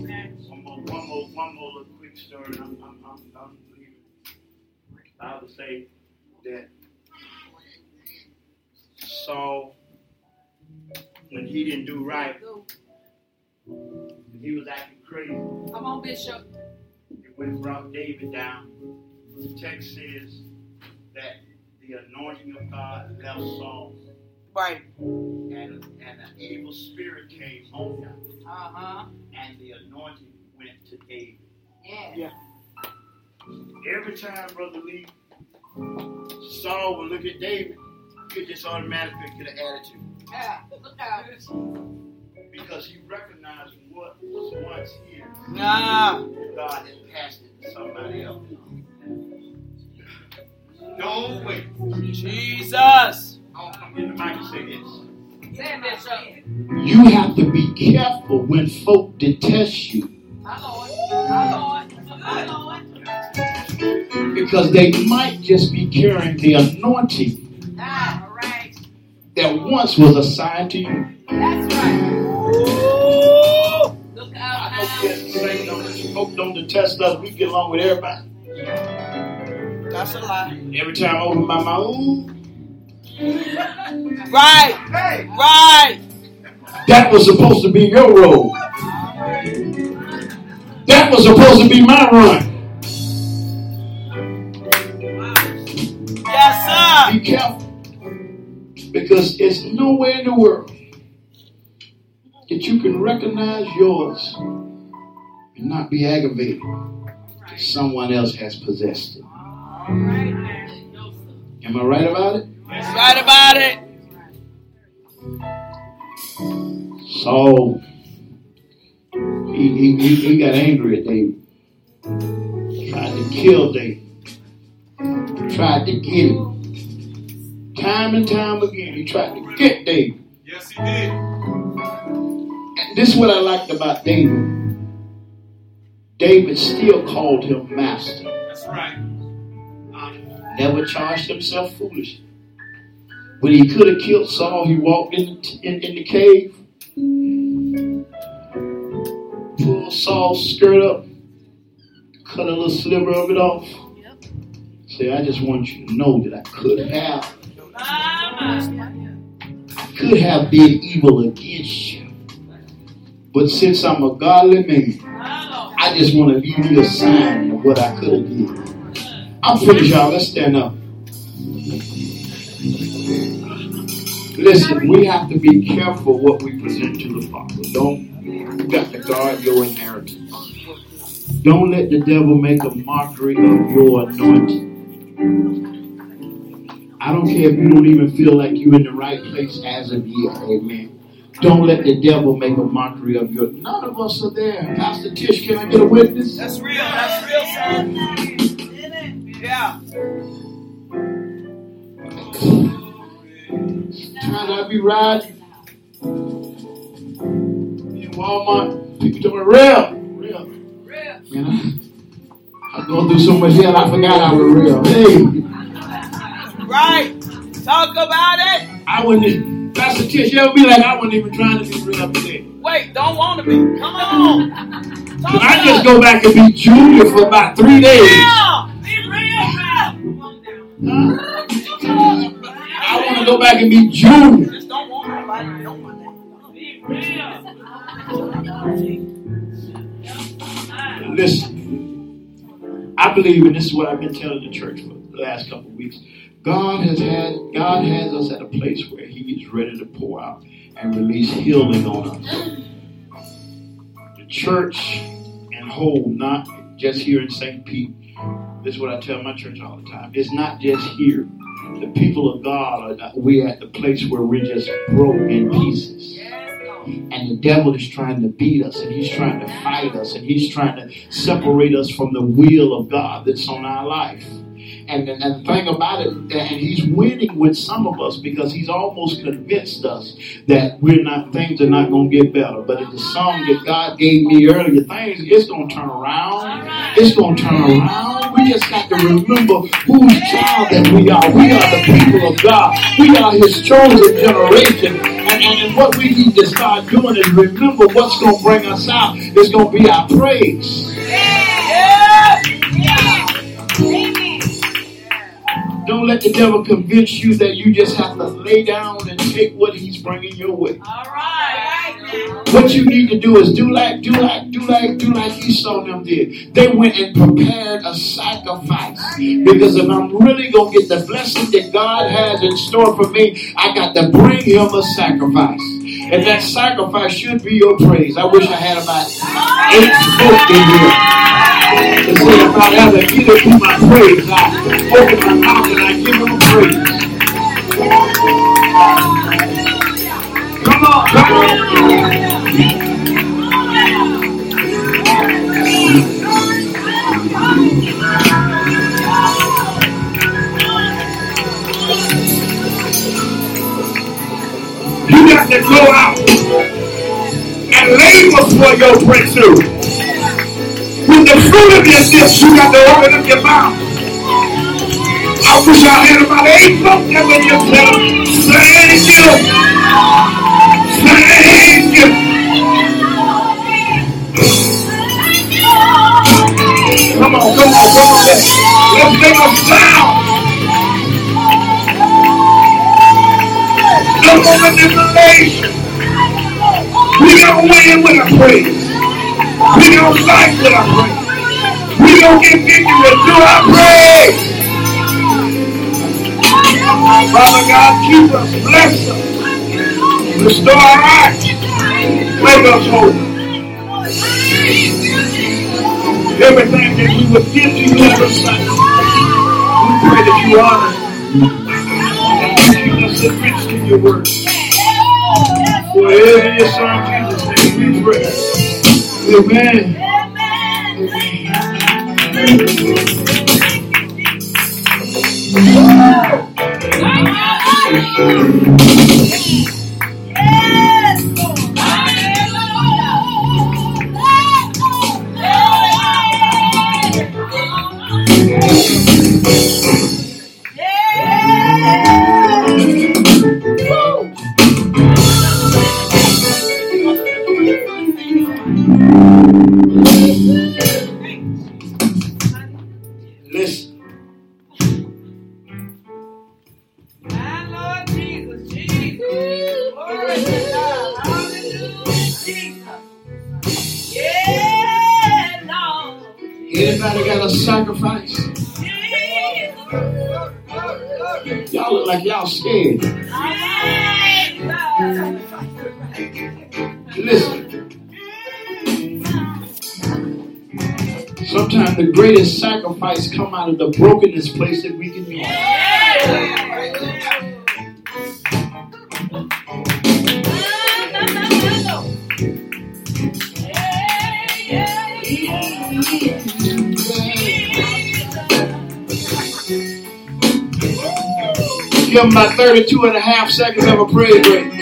D: now.
G: One more, one more, one more little quick story. I'm, I'm, I'm, I'm leaving. I would say that Saul, when he didn't do right, he was acting crazy.
D: Come on, Bishop.
G: He went and brought David down. The text says that the anointing of God left Saul,
B: Right.
G: and, and an evil spirit came on him,
D: Uh huh.
G: and the anointing went to David.
D: Yeah. Yeah.
G: Every time, Brother Lee, Saul would look at David, he just automatically get an attitude
D: Yeah. Look out.
G: because he recognized what was once his.
B: Nah.
G: God had passed it to somebody else. Don't wait.
B: Jesus.
G: I'll come in the mic and say this.
D: Say it,
A: You have to be careful when folk detest you
D: My Lord. My Lord. My Lord.
A: because they might just be carrying the anointing
D: all right.
A: That once was assigned to you.
D: That's right. Look out
A: I know
D: now.
A: yes, say don't, folk don't detest us. We get along with everybody.
B: That's a lie.
A: Every time I open my mouth, *laughs*
B: Right.
G: Hey!
B: Right.
A: that was supposed to be your role. That was supposed to be my run.
B: Yes, sir.
A: Be careful. Because it's nowhere in the world that you can recognize yours and not be aggravated that someone else has possessed it.
D: All right now.
A: Am I right about it?
B: Right about it.
A: He, he, he, he got angry at David. Tried to kill David. Tried to get him. Time and time again, he tried to get David.
G: Yes, he did.
A: And this is what I liked about David. David still called him master.
G: That's right.
A: Never charged himself foolishly. When he could have killed Saul, he walked in the, in, in the cave, pulled Saul's skirt up, cut a little sliver of it off. Say, I just want you to know that I could have, I have did evil against you. But since I'm a godly man, I just want to leave you a sign of what I could have. I'm finished, y'all. Let's stand up. Listen, we have to be careful what we present to the Father. Don't you got to guard your inheritance. Don't let the devil make a mockery of your anointing. I don't care if you don't even feel like you're in the right place as of yet. Amen. Don't let the devil make a mockery of your. None of us are there. Pastor Tish, can I get a witness?
B: That's real. That's real, sir. Yeah.
A: Trying to be riding in Walmart. People me, real, real.
D: Real.
A: You know, I was going through so much hell, I forgot I was real. Hey,
B: Right. Talk about it.
A: I wouldn't, Pastor Tish, you ever be like, I wasn't even trying to be real today.
B: Wait, don't want to be. Come on. Talk
A: Can I
B: about
A: just go back and be junior for about three days?
B: Yeah.
E: Be real now.
A: I want to go back and be junior.
B: Just don't want nobody. Don't want that.
E: Be real.
A: Listen, I believe, and this is what I've been telling the church for the last couple of weeks. God has had, God has us at a place where He is ready to pour out and release healing on us. The church and whole, not just here in St. Pete. This is what I tell my church all the time. It's not just here. The people of God are we're at the place where we're just broke in pieces. And the devil is trying to beat us and he's trying to fight us and he's trying to separate us from the will of God that's on our life. And, and, and the thing about it, and he's winning with some of us because he's almost convinced us that we're not, things are not going to get better. But in the song that God gave me earlier, things, it's going to turn around. It's going to turn around. We just got to remember whose child that we are. We are the people of God. We are his chosen generation. And, and, and what we need to start doing is remember what's going to bring us out. It's going to be our praise. Don't let the devil convince you that you just have to lay down and take what he's bringing your way.
E: All right.
A: What you need to do is do like, do like, do like, do like Esau them did. They went and prepared a sacrifice. Because if I'm really going to get the blessing that God has in store for me, I got to bring him a sacrifice. And that sacrifice should be your praise. I wish I had about eight folk in here. To say if I ever give it to my praise, I open my mouth and I give him praise. Come on, come on.
C: You got to go out and labor for your breakthrough. With the fruit of your lips, you got to open up your mouth. I wish I had about eight folks that tell them, thank you. Thank you. Come on, come on, come on. Let's, make a sound. No more manipulation. We gonna win with our praise. We gonna fight with our praise. We gonna get victory through our praise. Father God, keep us, bless us, restore our lives, make us whole. Everything that we would give to you the sight, we pray that you honor and keep us enriched in your word. For your son Jesus' name we pray. Amen. Listen,
A: out of the brokenness place that we can be. Give about 32 and a half seconds of a praise break.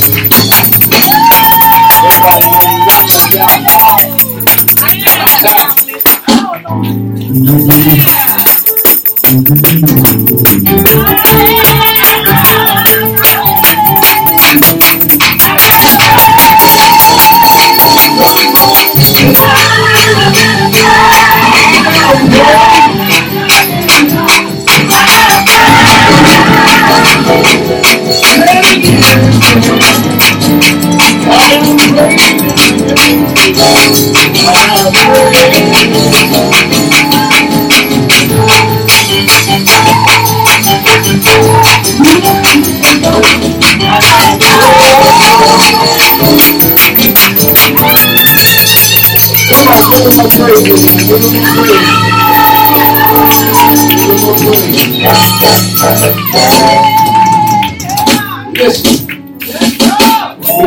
A: Listen. We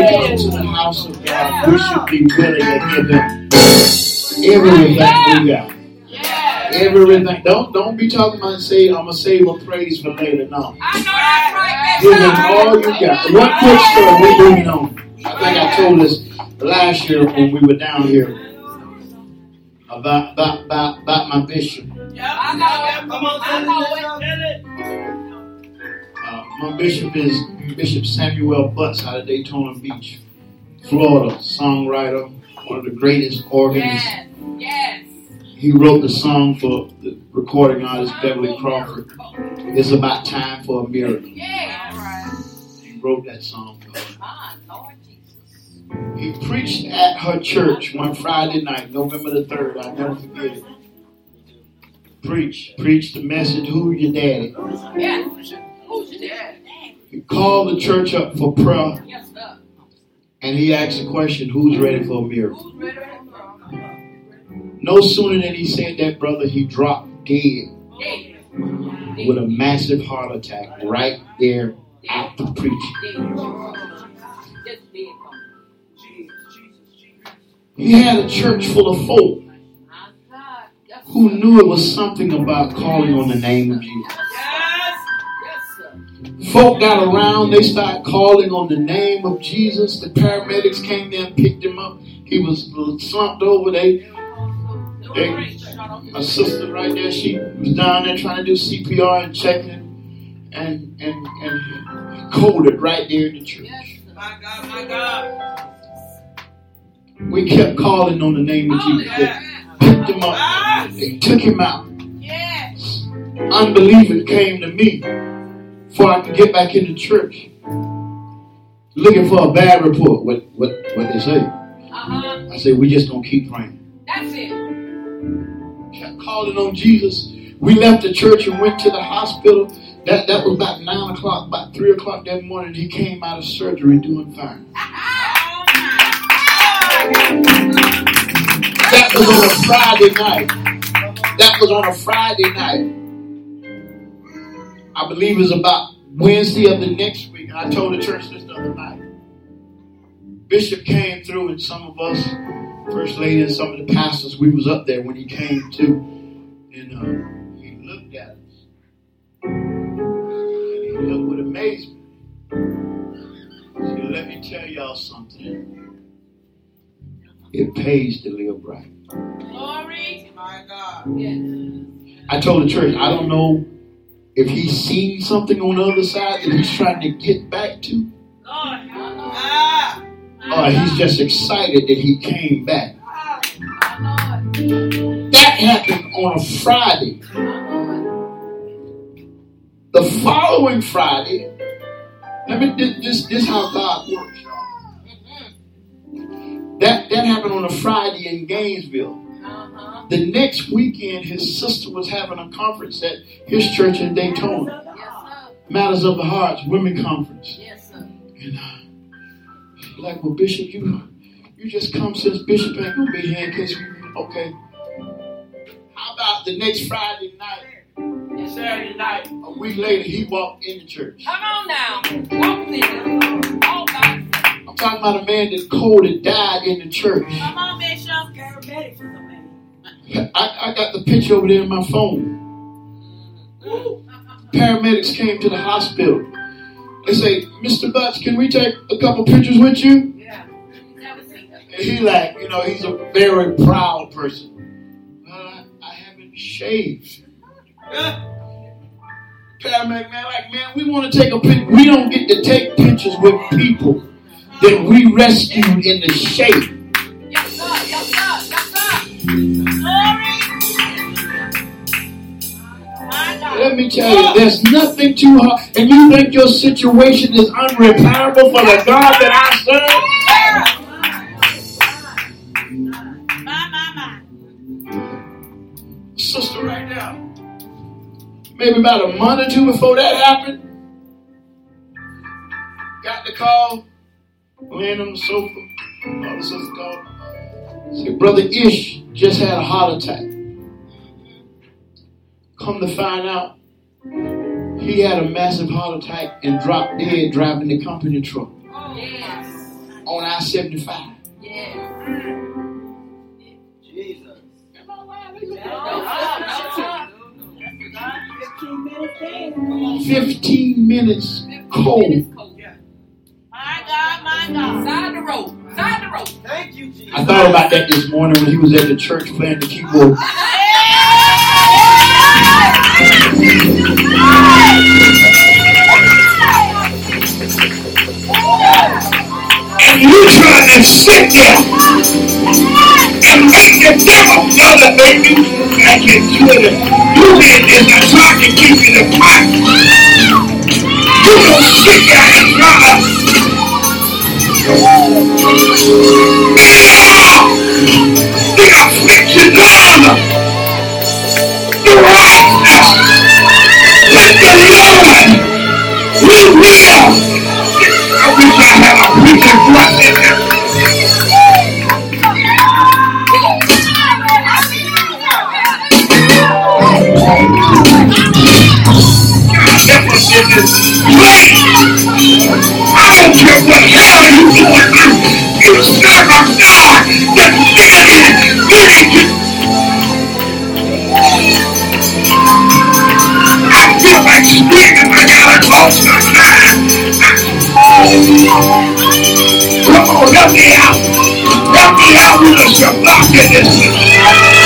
A: come to the house of God, we should be willing to give him everything we got. Everything. Don't don't be talking about say I'm gonna save a praise for later. No.
D: I know that's right.
A: Give him all you got. One quick story we moving on. I think I told this last year when we were down here about about about, about my bishop.
D: I know.
H: Come on,
D: I know it.
H: tell it.
A: Uh, my bishop is Bishop Samuel Butts out of Daytona Beach, Florida, songwriter, one of the greatest organists.
D: Yes. Yes.
A: He wrote the song for the recording artist Beverly Crawford. It's about time for a miracle.
D: Yes.
A: He wrote that song for her.
D: My Lord Jesus.
A: He preached at her church one Friday night, November the 3rd. I'll never forget it. Preach. Preach the message, Who your daddy?
D: Yeah. Who's your dad?
A: He called the church up for prayer
D: Yes, sir.
A: and he asked the question, Who's ready for a miracle?
D: Who's
A: No sooner than he said that, brother, he dropped dead
D: Dead.
A: with a massive heart attack right there after preaching. He had a church full of folk who knew it was something about calling on the name of Jesus. Folk got around, they started calling on the name of Jesus. The paramedics came there and picked him up. He was slumped over. They, they my sister right there, she was down there trying to do CPR and checking and and and coded right there in the church.
B: My God, my God.
A: We kept calling on the name of Jesus. They picked him up. They took him out. Unbelieving came to me before I could get back into church. Looking for a bad report. What what what they say?
D: Uh-huh.
A: I said, we just gonna keep praying.
D: That's it.
A: Kept calling on Jesus. We left the church and went to the hospital. That that was about nine o'clock, about three o'clock that morning. He came out of surgery doing fine. That was on a Friday night. That was on a Friday night. I believe it was about Wednesday of the next week. And I told the church this the other night. Bishop came through and some of us, First Lady and some of the pastors, we was up there when he came to. And uh, he looked at us. And he looked with amazement. Said, let me tell y'all something. It pays to live right.
B: Glory. My God.
D: Yes.
A: I told the church, I don't know if he's seen something on the other side that he's trying to get back to,
E: Lord.
B: Ah.
A: or he's just excited that he came back. That happened on a Friday. The following Friday, let me this this, this how God works, y'all. That that happened on a Friday in Gainesville.
D: Uh-huh.
A: The next weekend, his sister was having a conference at his church in Daytona. Matters of the Hearts Women Conference.
D: Yes, sir.
A: And uh, like, well, Bishop, you you just come since Bishop ain't gonna be here in case we okay. How about the next Friday night, Saturday night, a week later, he walked in the church.
D: Come on now. Walk with it. All by
A: I'm talking about a man that cold and died in the church.
B: Come on, Bishop.
H: Paramedics is amazing.
A: I, I got the picture over there in my phone. Paramedics came to the hospital. They say, Mr. Butts, can we take a couple pictures with you?
D: Yeah. Never seen that.
A: And he like, you know, he's a very proud person. Well, I, I haven't shaved. Paramedic man, like, man, we want to take a pic. We don't get to take pictures with people that we rescued in the shape.
D: Yes, sir. Yes, sir. Yes, sir.
A: Let me tell you, there's nothing too hard. And you think your situation is unrepairable for the God that I serve? Sister, right now. Maybe about a month or two before that happened. Got the call, laying on the sofa. My sister called. Said, Brother Ish just had a heart attack. Come to find out, he had a massive heart attack and dropped dead driving the company truck oh,
D: Yes.
A: on I 75.
D: Yes.
H: Jesus.
D: No, sir.
H: 15 minutes
A: 15 minutes cold. I thought about that this morning when he was at the church playing the keyboard.
C: And you trying to sit there and make the devil know that I can do it. You did this. I tried to keep you the pot. You don't sit there and try to we will. I wish I had a preacher place. I don't care what hell you through. You serve Oh, Come on, help me out. Help me out
A: with the blockage.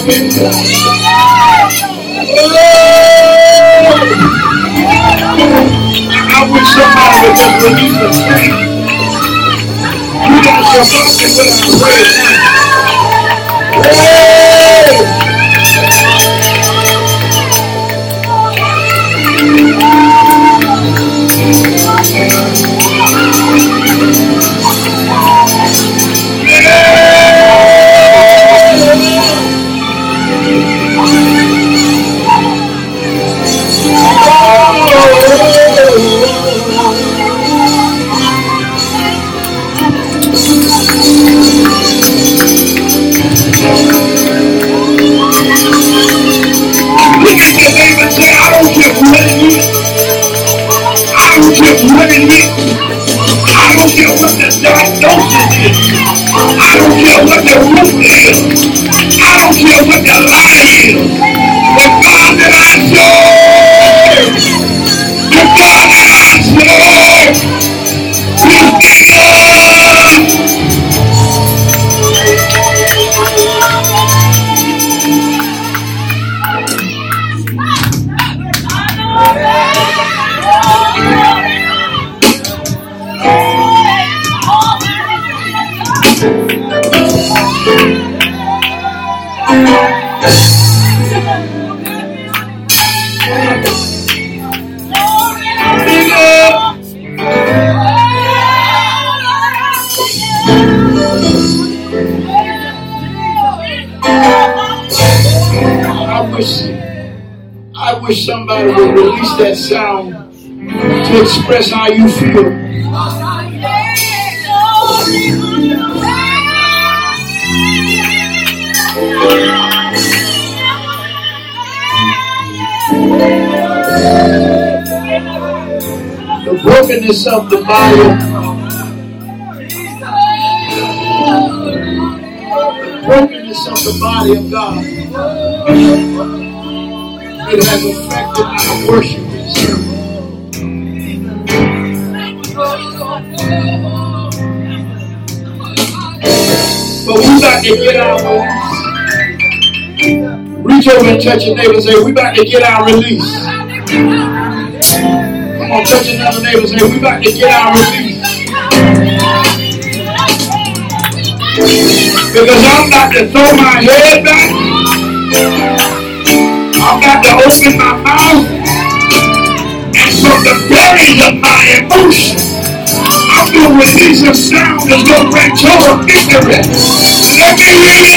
A: I wish somebody would just release scream. You got your bucket without praise. Hey!
C: It is. I don't care what the diagnosis is. I don't care what the root is. I don't care what the lie is. The God that I serve,
A: express how you feel. The brokenness of the body, the brokenness of the body of God. It has affected our worship to get our release. Reach over and touch your neighbor and say, we about to get our release. Come on, touch another neighbor and say, we about to get our release. Because I'm about to throw my head back. I'm about to open my mouth. And from the bellies of my emotions, To release a sound to bring total victory. Let me hear you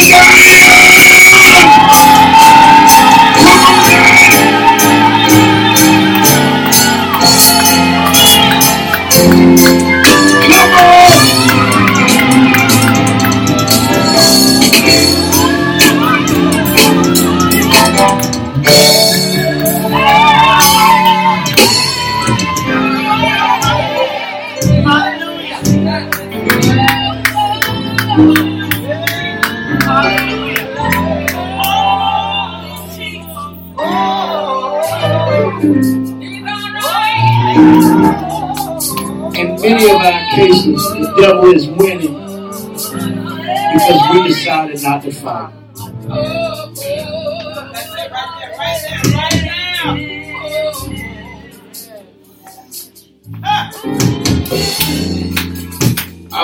A: I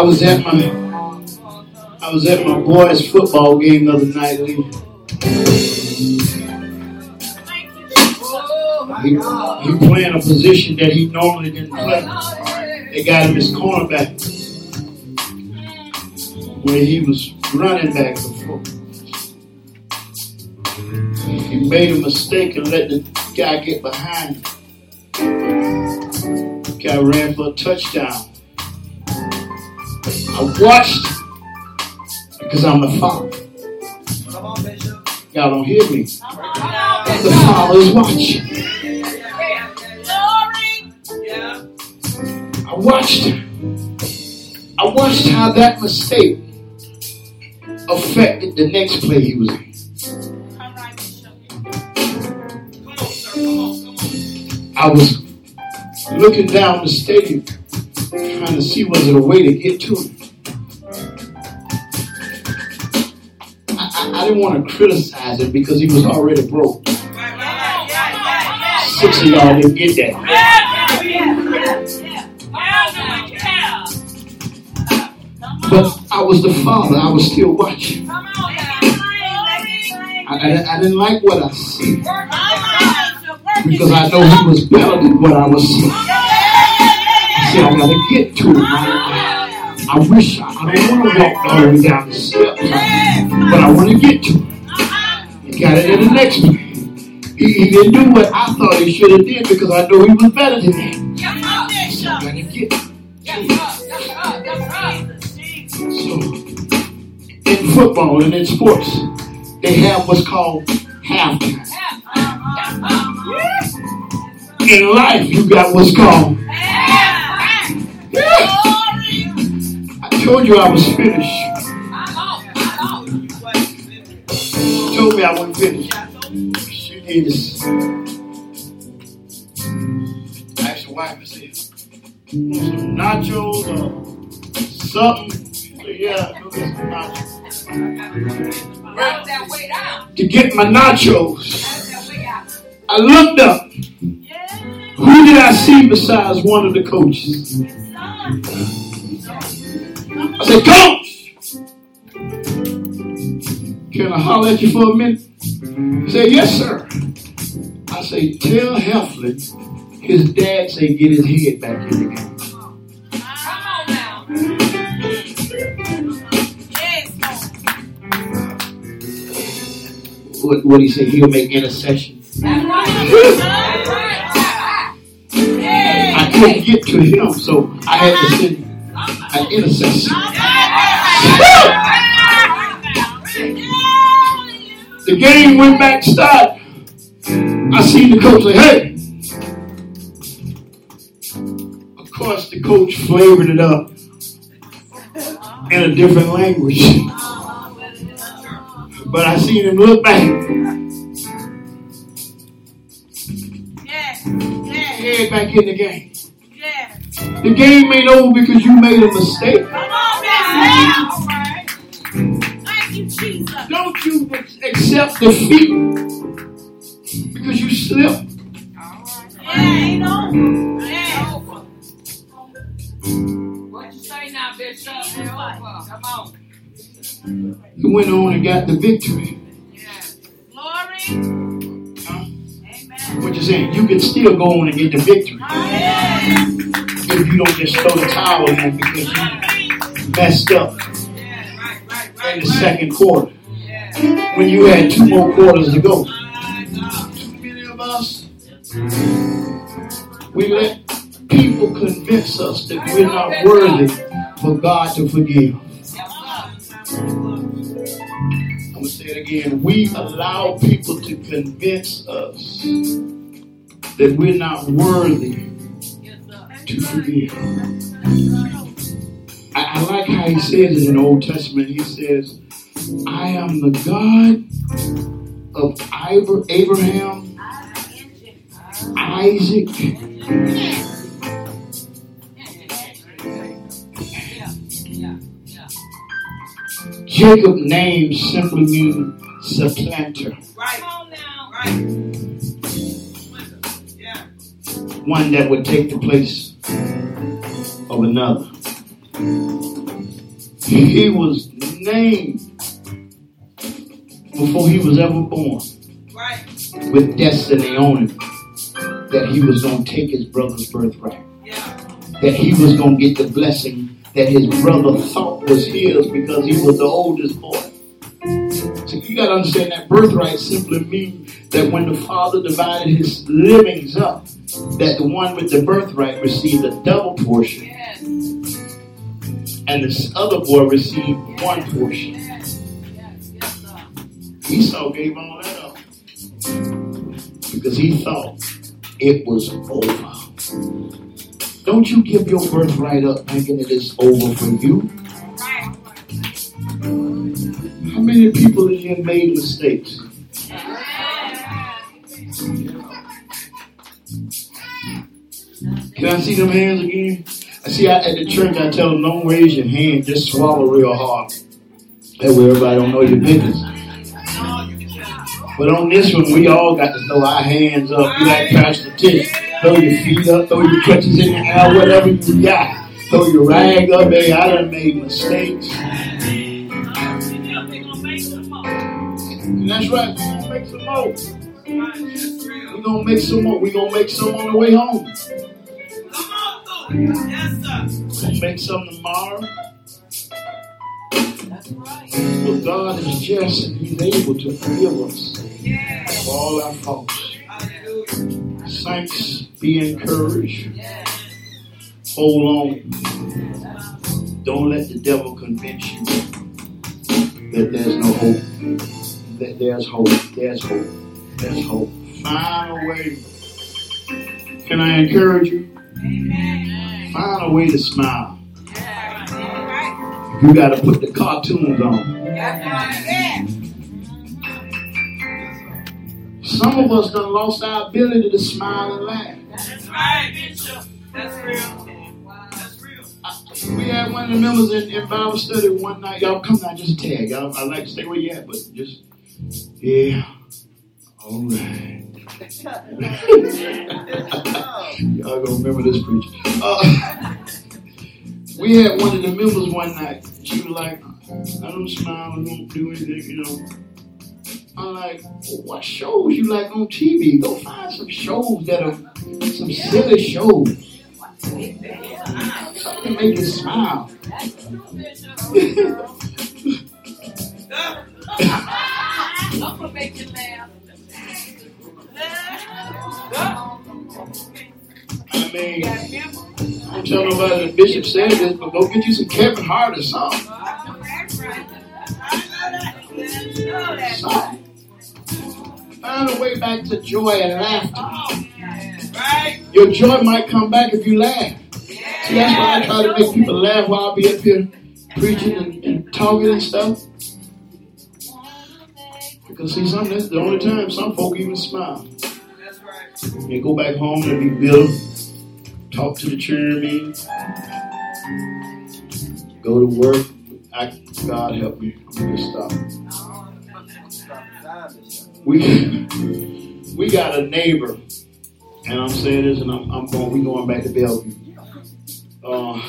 A: was at my I was at my boys' football game the other night. He, he playing a position that he normally didn't play. They got him as cornerback where he was running back before. He made a mistake and let the guy get behind him. Guy ran for a touchdown. I watched because I'm the father. Y'all don't hear me. The Father is watching. I watched I watched how that mistake affected the next play he was in.
D: Come on, sir. Come on, come on.
A: I was looking down the stadium trying to see was there a way to get to him. I, I, I didn't want to criticize him because he was already broke. Six of y'all didn't get that. But I was the father. I was still watching. I, I, I didn't like what I see because I know he was better than what I was seeing. I said, I gotta get to him. I, I wish I, I don't want to walk all the way down the steps, but I want to get to him. He got it in the next one. He, he didn't do what I thought he should have did because I know he was better than me. In football and in sports, they have what's called halftime. In life, you got what's called. I told you I was finished. She told me I wasn't finished. She is. I asked the wife, I said, some nachos or something. Yeah, nachos.
D: Round that way down.
A: To get my nachos,
D: Round that way out.
A: I looked up. Who did I see besides one of the coaches? I said, Coach! Can I holler at you for a minute? He said, Yes, sir. I say, Tell Heflin his dad say get his head back in the game. What what he said, He'll make intercession.
D: That's right. That's right.
A: I couldn't get to him, so I had to send an intercessor. The game went back to start. I see the coach say, hey. Of course, the coach flavored it up in a different language. But I seen him look back. Yeah, yeah. Head back in the game. Yeah. The game ain't over because you made a mistake. Come on now. All right. Thank you, Jesus. Don't you accept defeat because you slipped. Yeah, ain't no.
D: What you say now, Bishop? Come on.
A: He went on and got the victory. Glory. Amen. What you saying? You can still go on and get the victory if you don't just throw the towel in because you messed up in the second quarter when you had two more quarters to go. Too many of us, we let people convince us that we're not worthy for God to forgive. Again. We allow people to convince us that we're not worthy to forgive. I, I like how he says in the Old Testament. He says, I am the God of Abraham, Isaac, Jacob name simply means supplanter,
D: Right. Right.
A: One that would take the place of another. He was named before he was ever born with destiny on him that he was going to take his brother's birthright, that he was going to get the blessing that his brother thought was his because he was the oldest boy. Got to understand that birthright simply means that when the father divided his livings up, that the one with the birthright received a double portion
D: Yes.
A: and this other boy received one portion.
D: Yes. Yes. Yes.
A: Esau gave all that up because he thought it was over. Don't you give your birthright up thinking it is over for you. How many people in here made mistakes? Can I see them hands again? I see I, at the church I tell them don't raise your hand, just swallow real hard. That way everybody don't know your business. But on this one, we all got to throw our hands up. You like Pastor Tish. Throw your feet up, throw your crutches in the air, whatever you got. Throw your rag up. Hey, I done made mistakes. That's right, we're gonna make some more. We're gonna make some more. We're gonna make some on the way home. Come on, We're gonna make some tomorrow. That's right. But God is just and He's able to forgive us of all our faults. Saints, be encouraged. Hold on. Don't let the devil convince you that there's no hope. That there's hope. There's hope. There's hope. Find a way. Can I encourage you? Find a way to smile. You got to put the cartoons on. Some of us done lost our ability to smile and laugh.
B: That's right, Bishop. That's real. That's real.
A: We had one of the members in, in Bible study one night. Y'all come down, just tag. Y'all, I like to stay where you at, but just, yeah. All right. Y'all gonna remember this preacher. Uh, we had one of the members one night. She was like, I don't smile, I don't do anything, you know. I'm like, well, what shows you like on TV? Go find some shows that are some silly shows. Something to make you smile. *laughs* *laughs*
D: I'm gonna make you laugh.
A: I mean, I'm nobody the bishop said this, but go get you some Kevin Hart or something. Something. Find a way back to joy and laughter. Your joy might come back if you laugh. See, that's why I try to make people laugh while I be up here preaching and, and talking and stuff. Because see, some that's the only time some folk even smile.
B: That's right.
A: They go back home, they be bitter, talk to the children go to work. I, God help me, I'm gonna stop. We *laughs* we got a neighbor, and I'm saying this, and I'm, I'm going. We going back to Bellevue. Uh,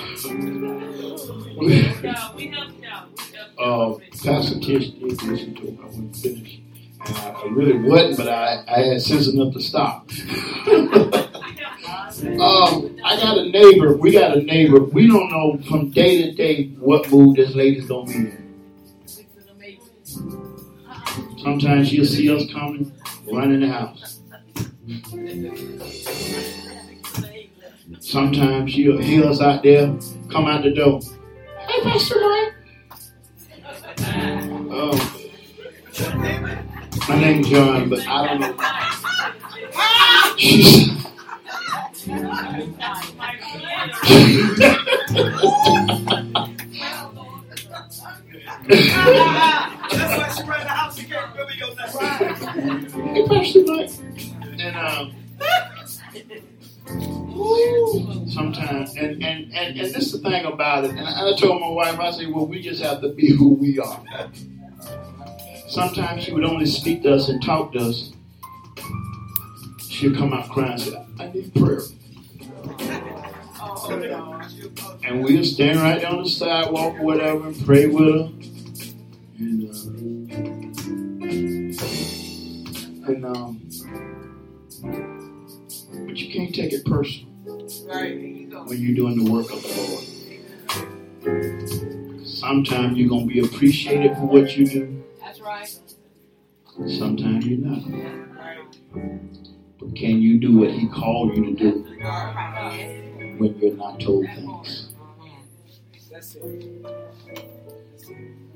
A: we,
E: Yeah, we help you out. We help you
A: uh. Pastor Tish did listen to him. I wouldn't finish. And I, I really wasn't, but I, I had sense enough to stop. *laughs* um, I got a neighbor. We got a neighbor. We don't know from day to day what mood this lady's gonna be in. Sometimes she'll see us coming, run in the house. Sometimes she'll hear us out there, come out the door. Hey, Pastor Mike. *laughs* Oh. My name's John, but I don't know. She's,
B: That's why she ran the house. She can't remember your name.
A: hey, Pastor Mike. And um, sometimes, and, and, and, and this is the thing about it. And I, I told my wife, I said, well, we just have to be who we are. Sometimes she would only speak to us and talk to us. She'd come out crying and say, I need prayer. And we'll stand right on the sidewalk or whatever and pray with her. And, uh, and um, but you can't take it personal when you're doing the work of the Lord. Sometimes you're gonna be appreciated for what you do.
D: Right.
A: Sometimes you're not. But can you do what He called you to do when you're not told things?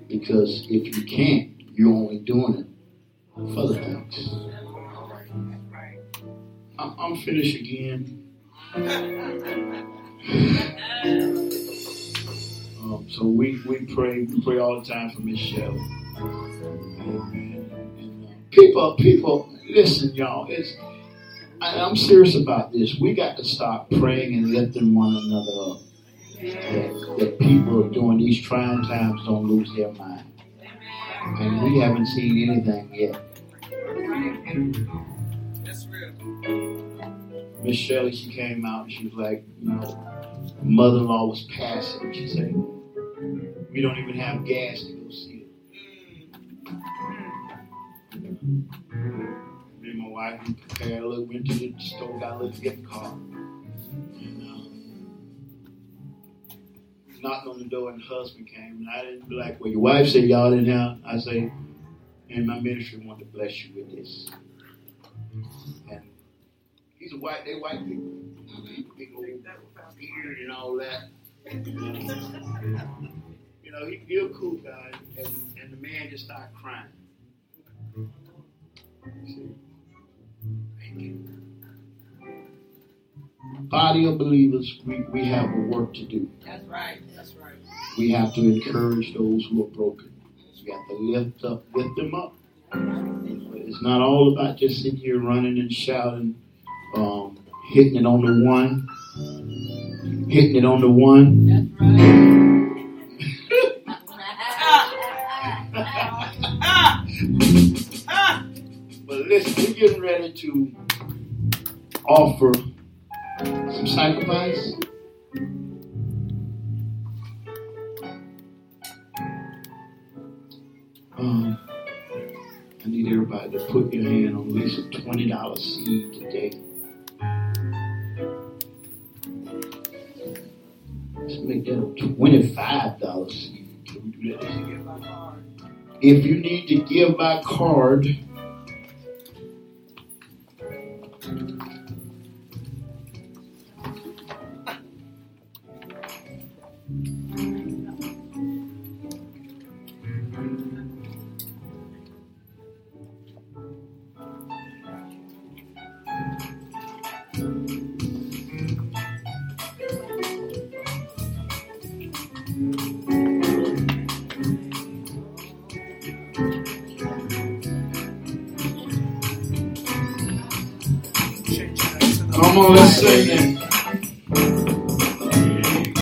A: Because if you can't, you're only doing it for the thanks. I'm, I'm finished again. *laughs* Um, so we, we pray we pray all the time for Miss Shelley. People people listen y'all it's I, I'm serious about this. We got to stop praying and lifting one another up. That, that people during these trying times don't lose their mind. And we haven't seen anything yet. Miss Shelley, she came out and she was like, you know, mother-in-law was passing. She said, we don't even have gas to Me and my wife we prepared a little, went to the store, got a little gift card. And, um, knocked on the door and the husband came. And I didn't be like, well, your wife said y'all didn't have. I say, and my ministry wanted to bless you with this. And he's a white, they white people. Big old beard and all that. You know, he, he a cool guy, and, and the man just started crying. See? Thank you. Body of believers, we, we have a work to do.
D: That's right. That's right.
A: We have to encourage those who are broken. We have to lift up, lift them up. It's not all about just sitting here running and shouting, um, hitting it on the one, hitting it on the one.
D: That's right.
A: Listen, we're getting ready to offer some sacrifice. Um, I need everybody to put your hand on at least a twenty dollar seed today. Let's make that a twenty-five dollar seed. Can we do that? If you need to give by card, Thank you. Come on, let's sing it.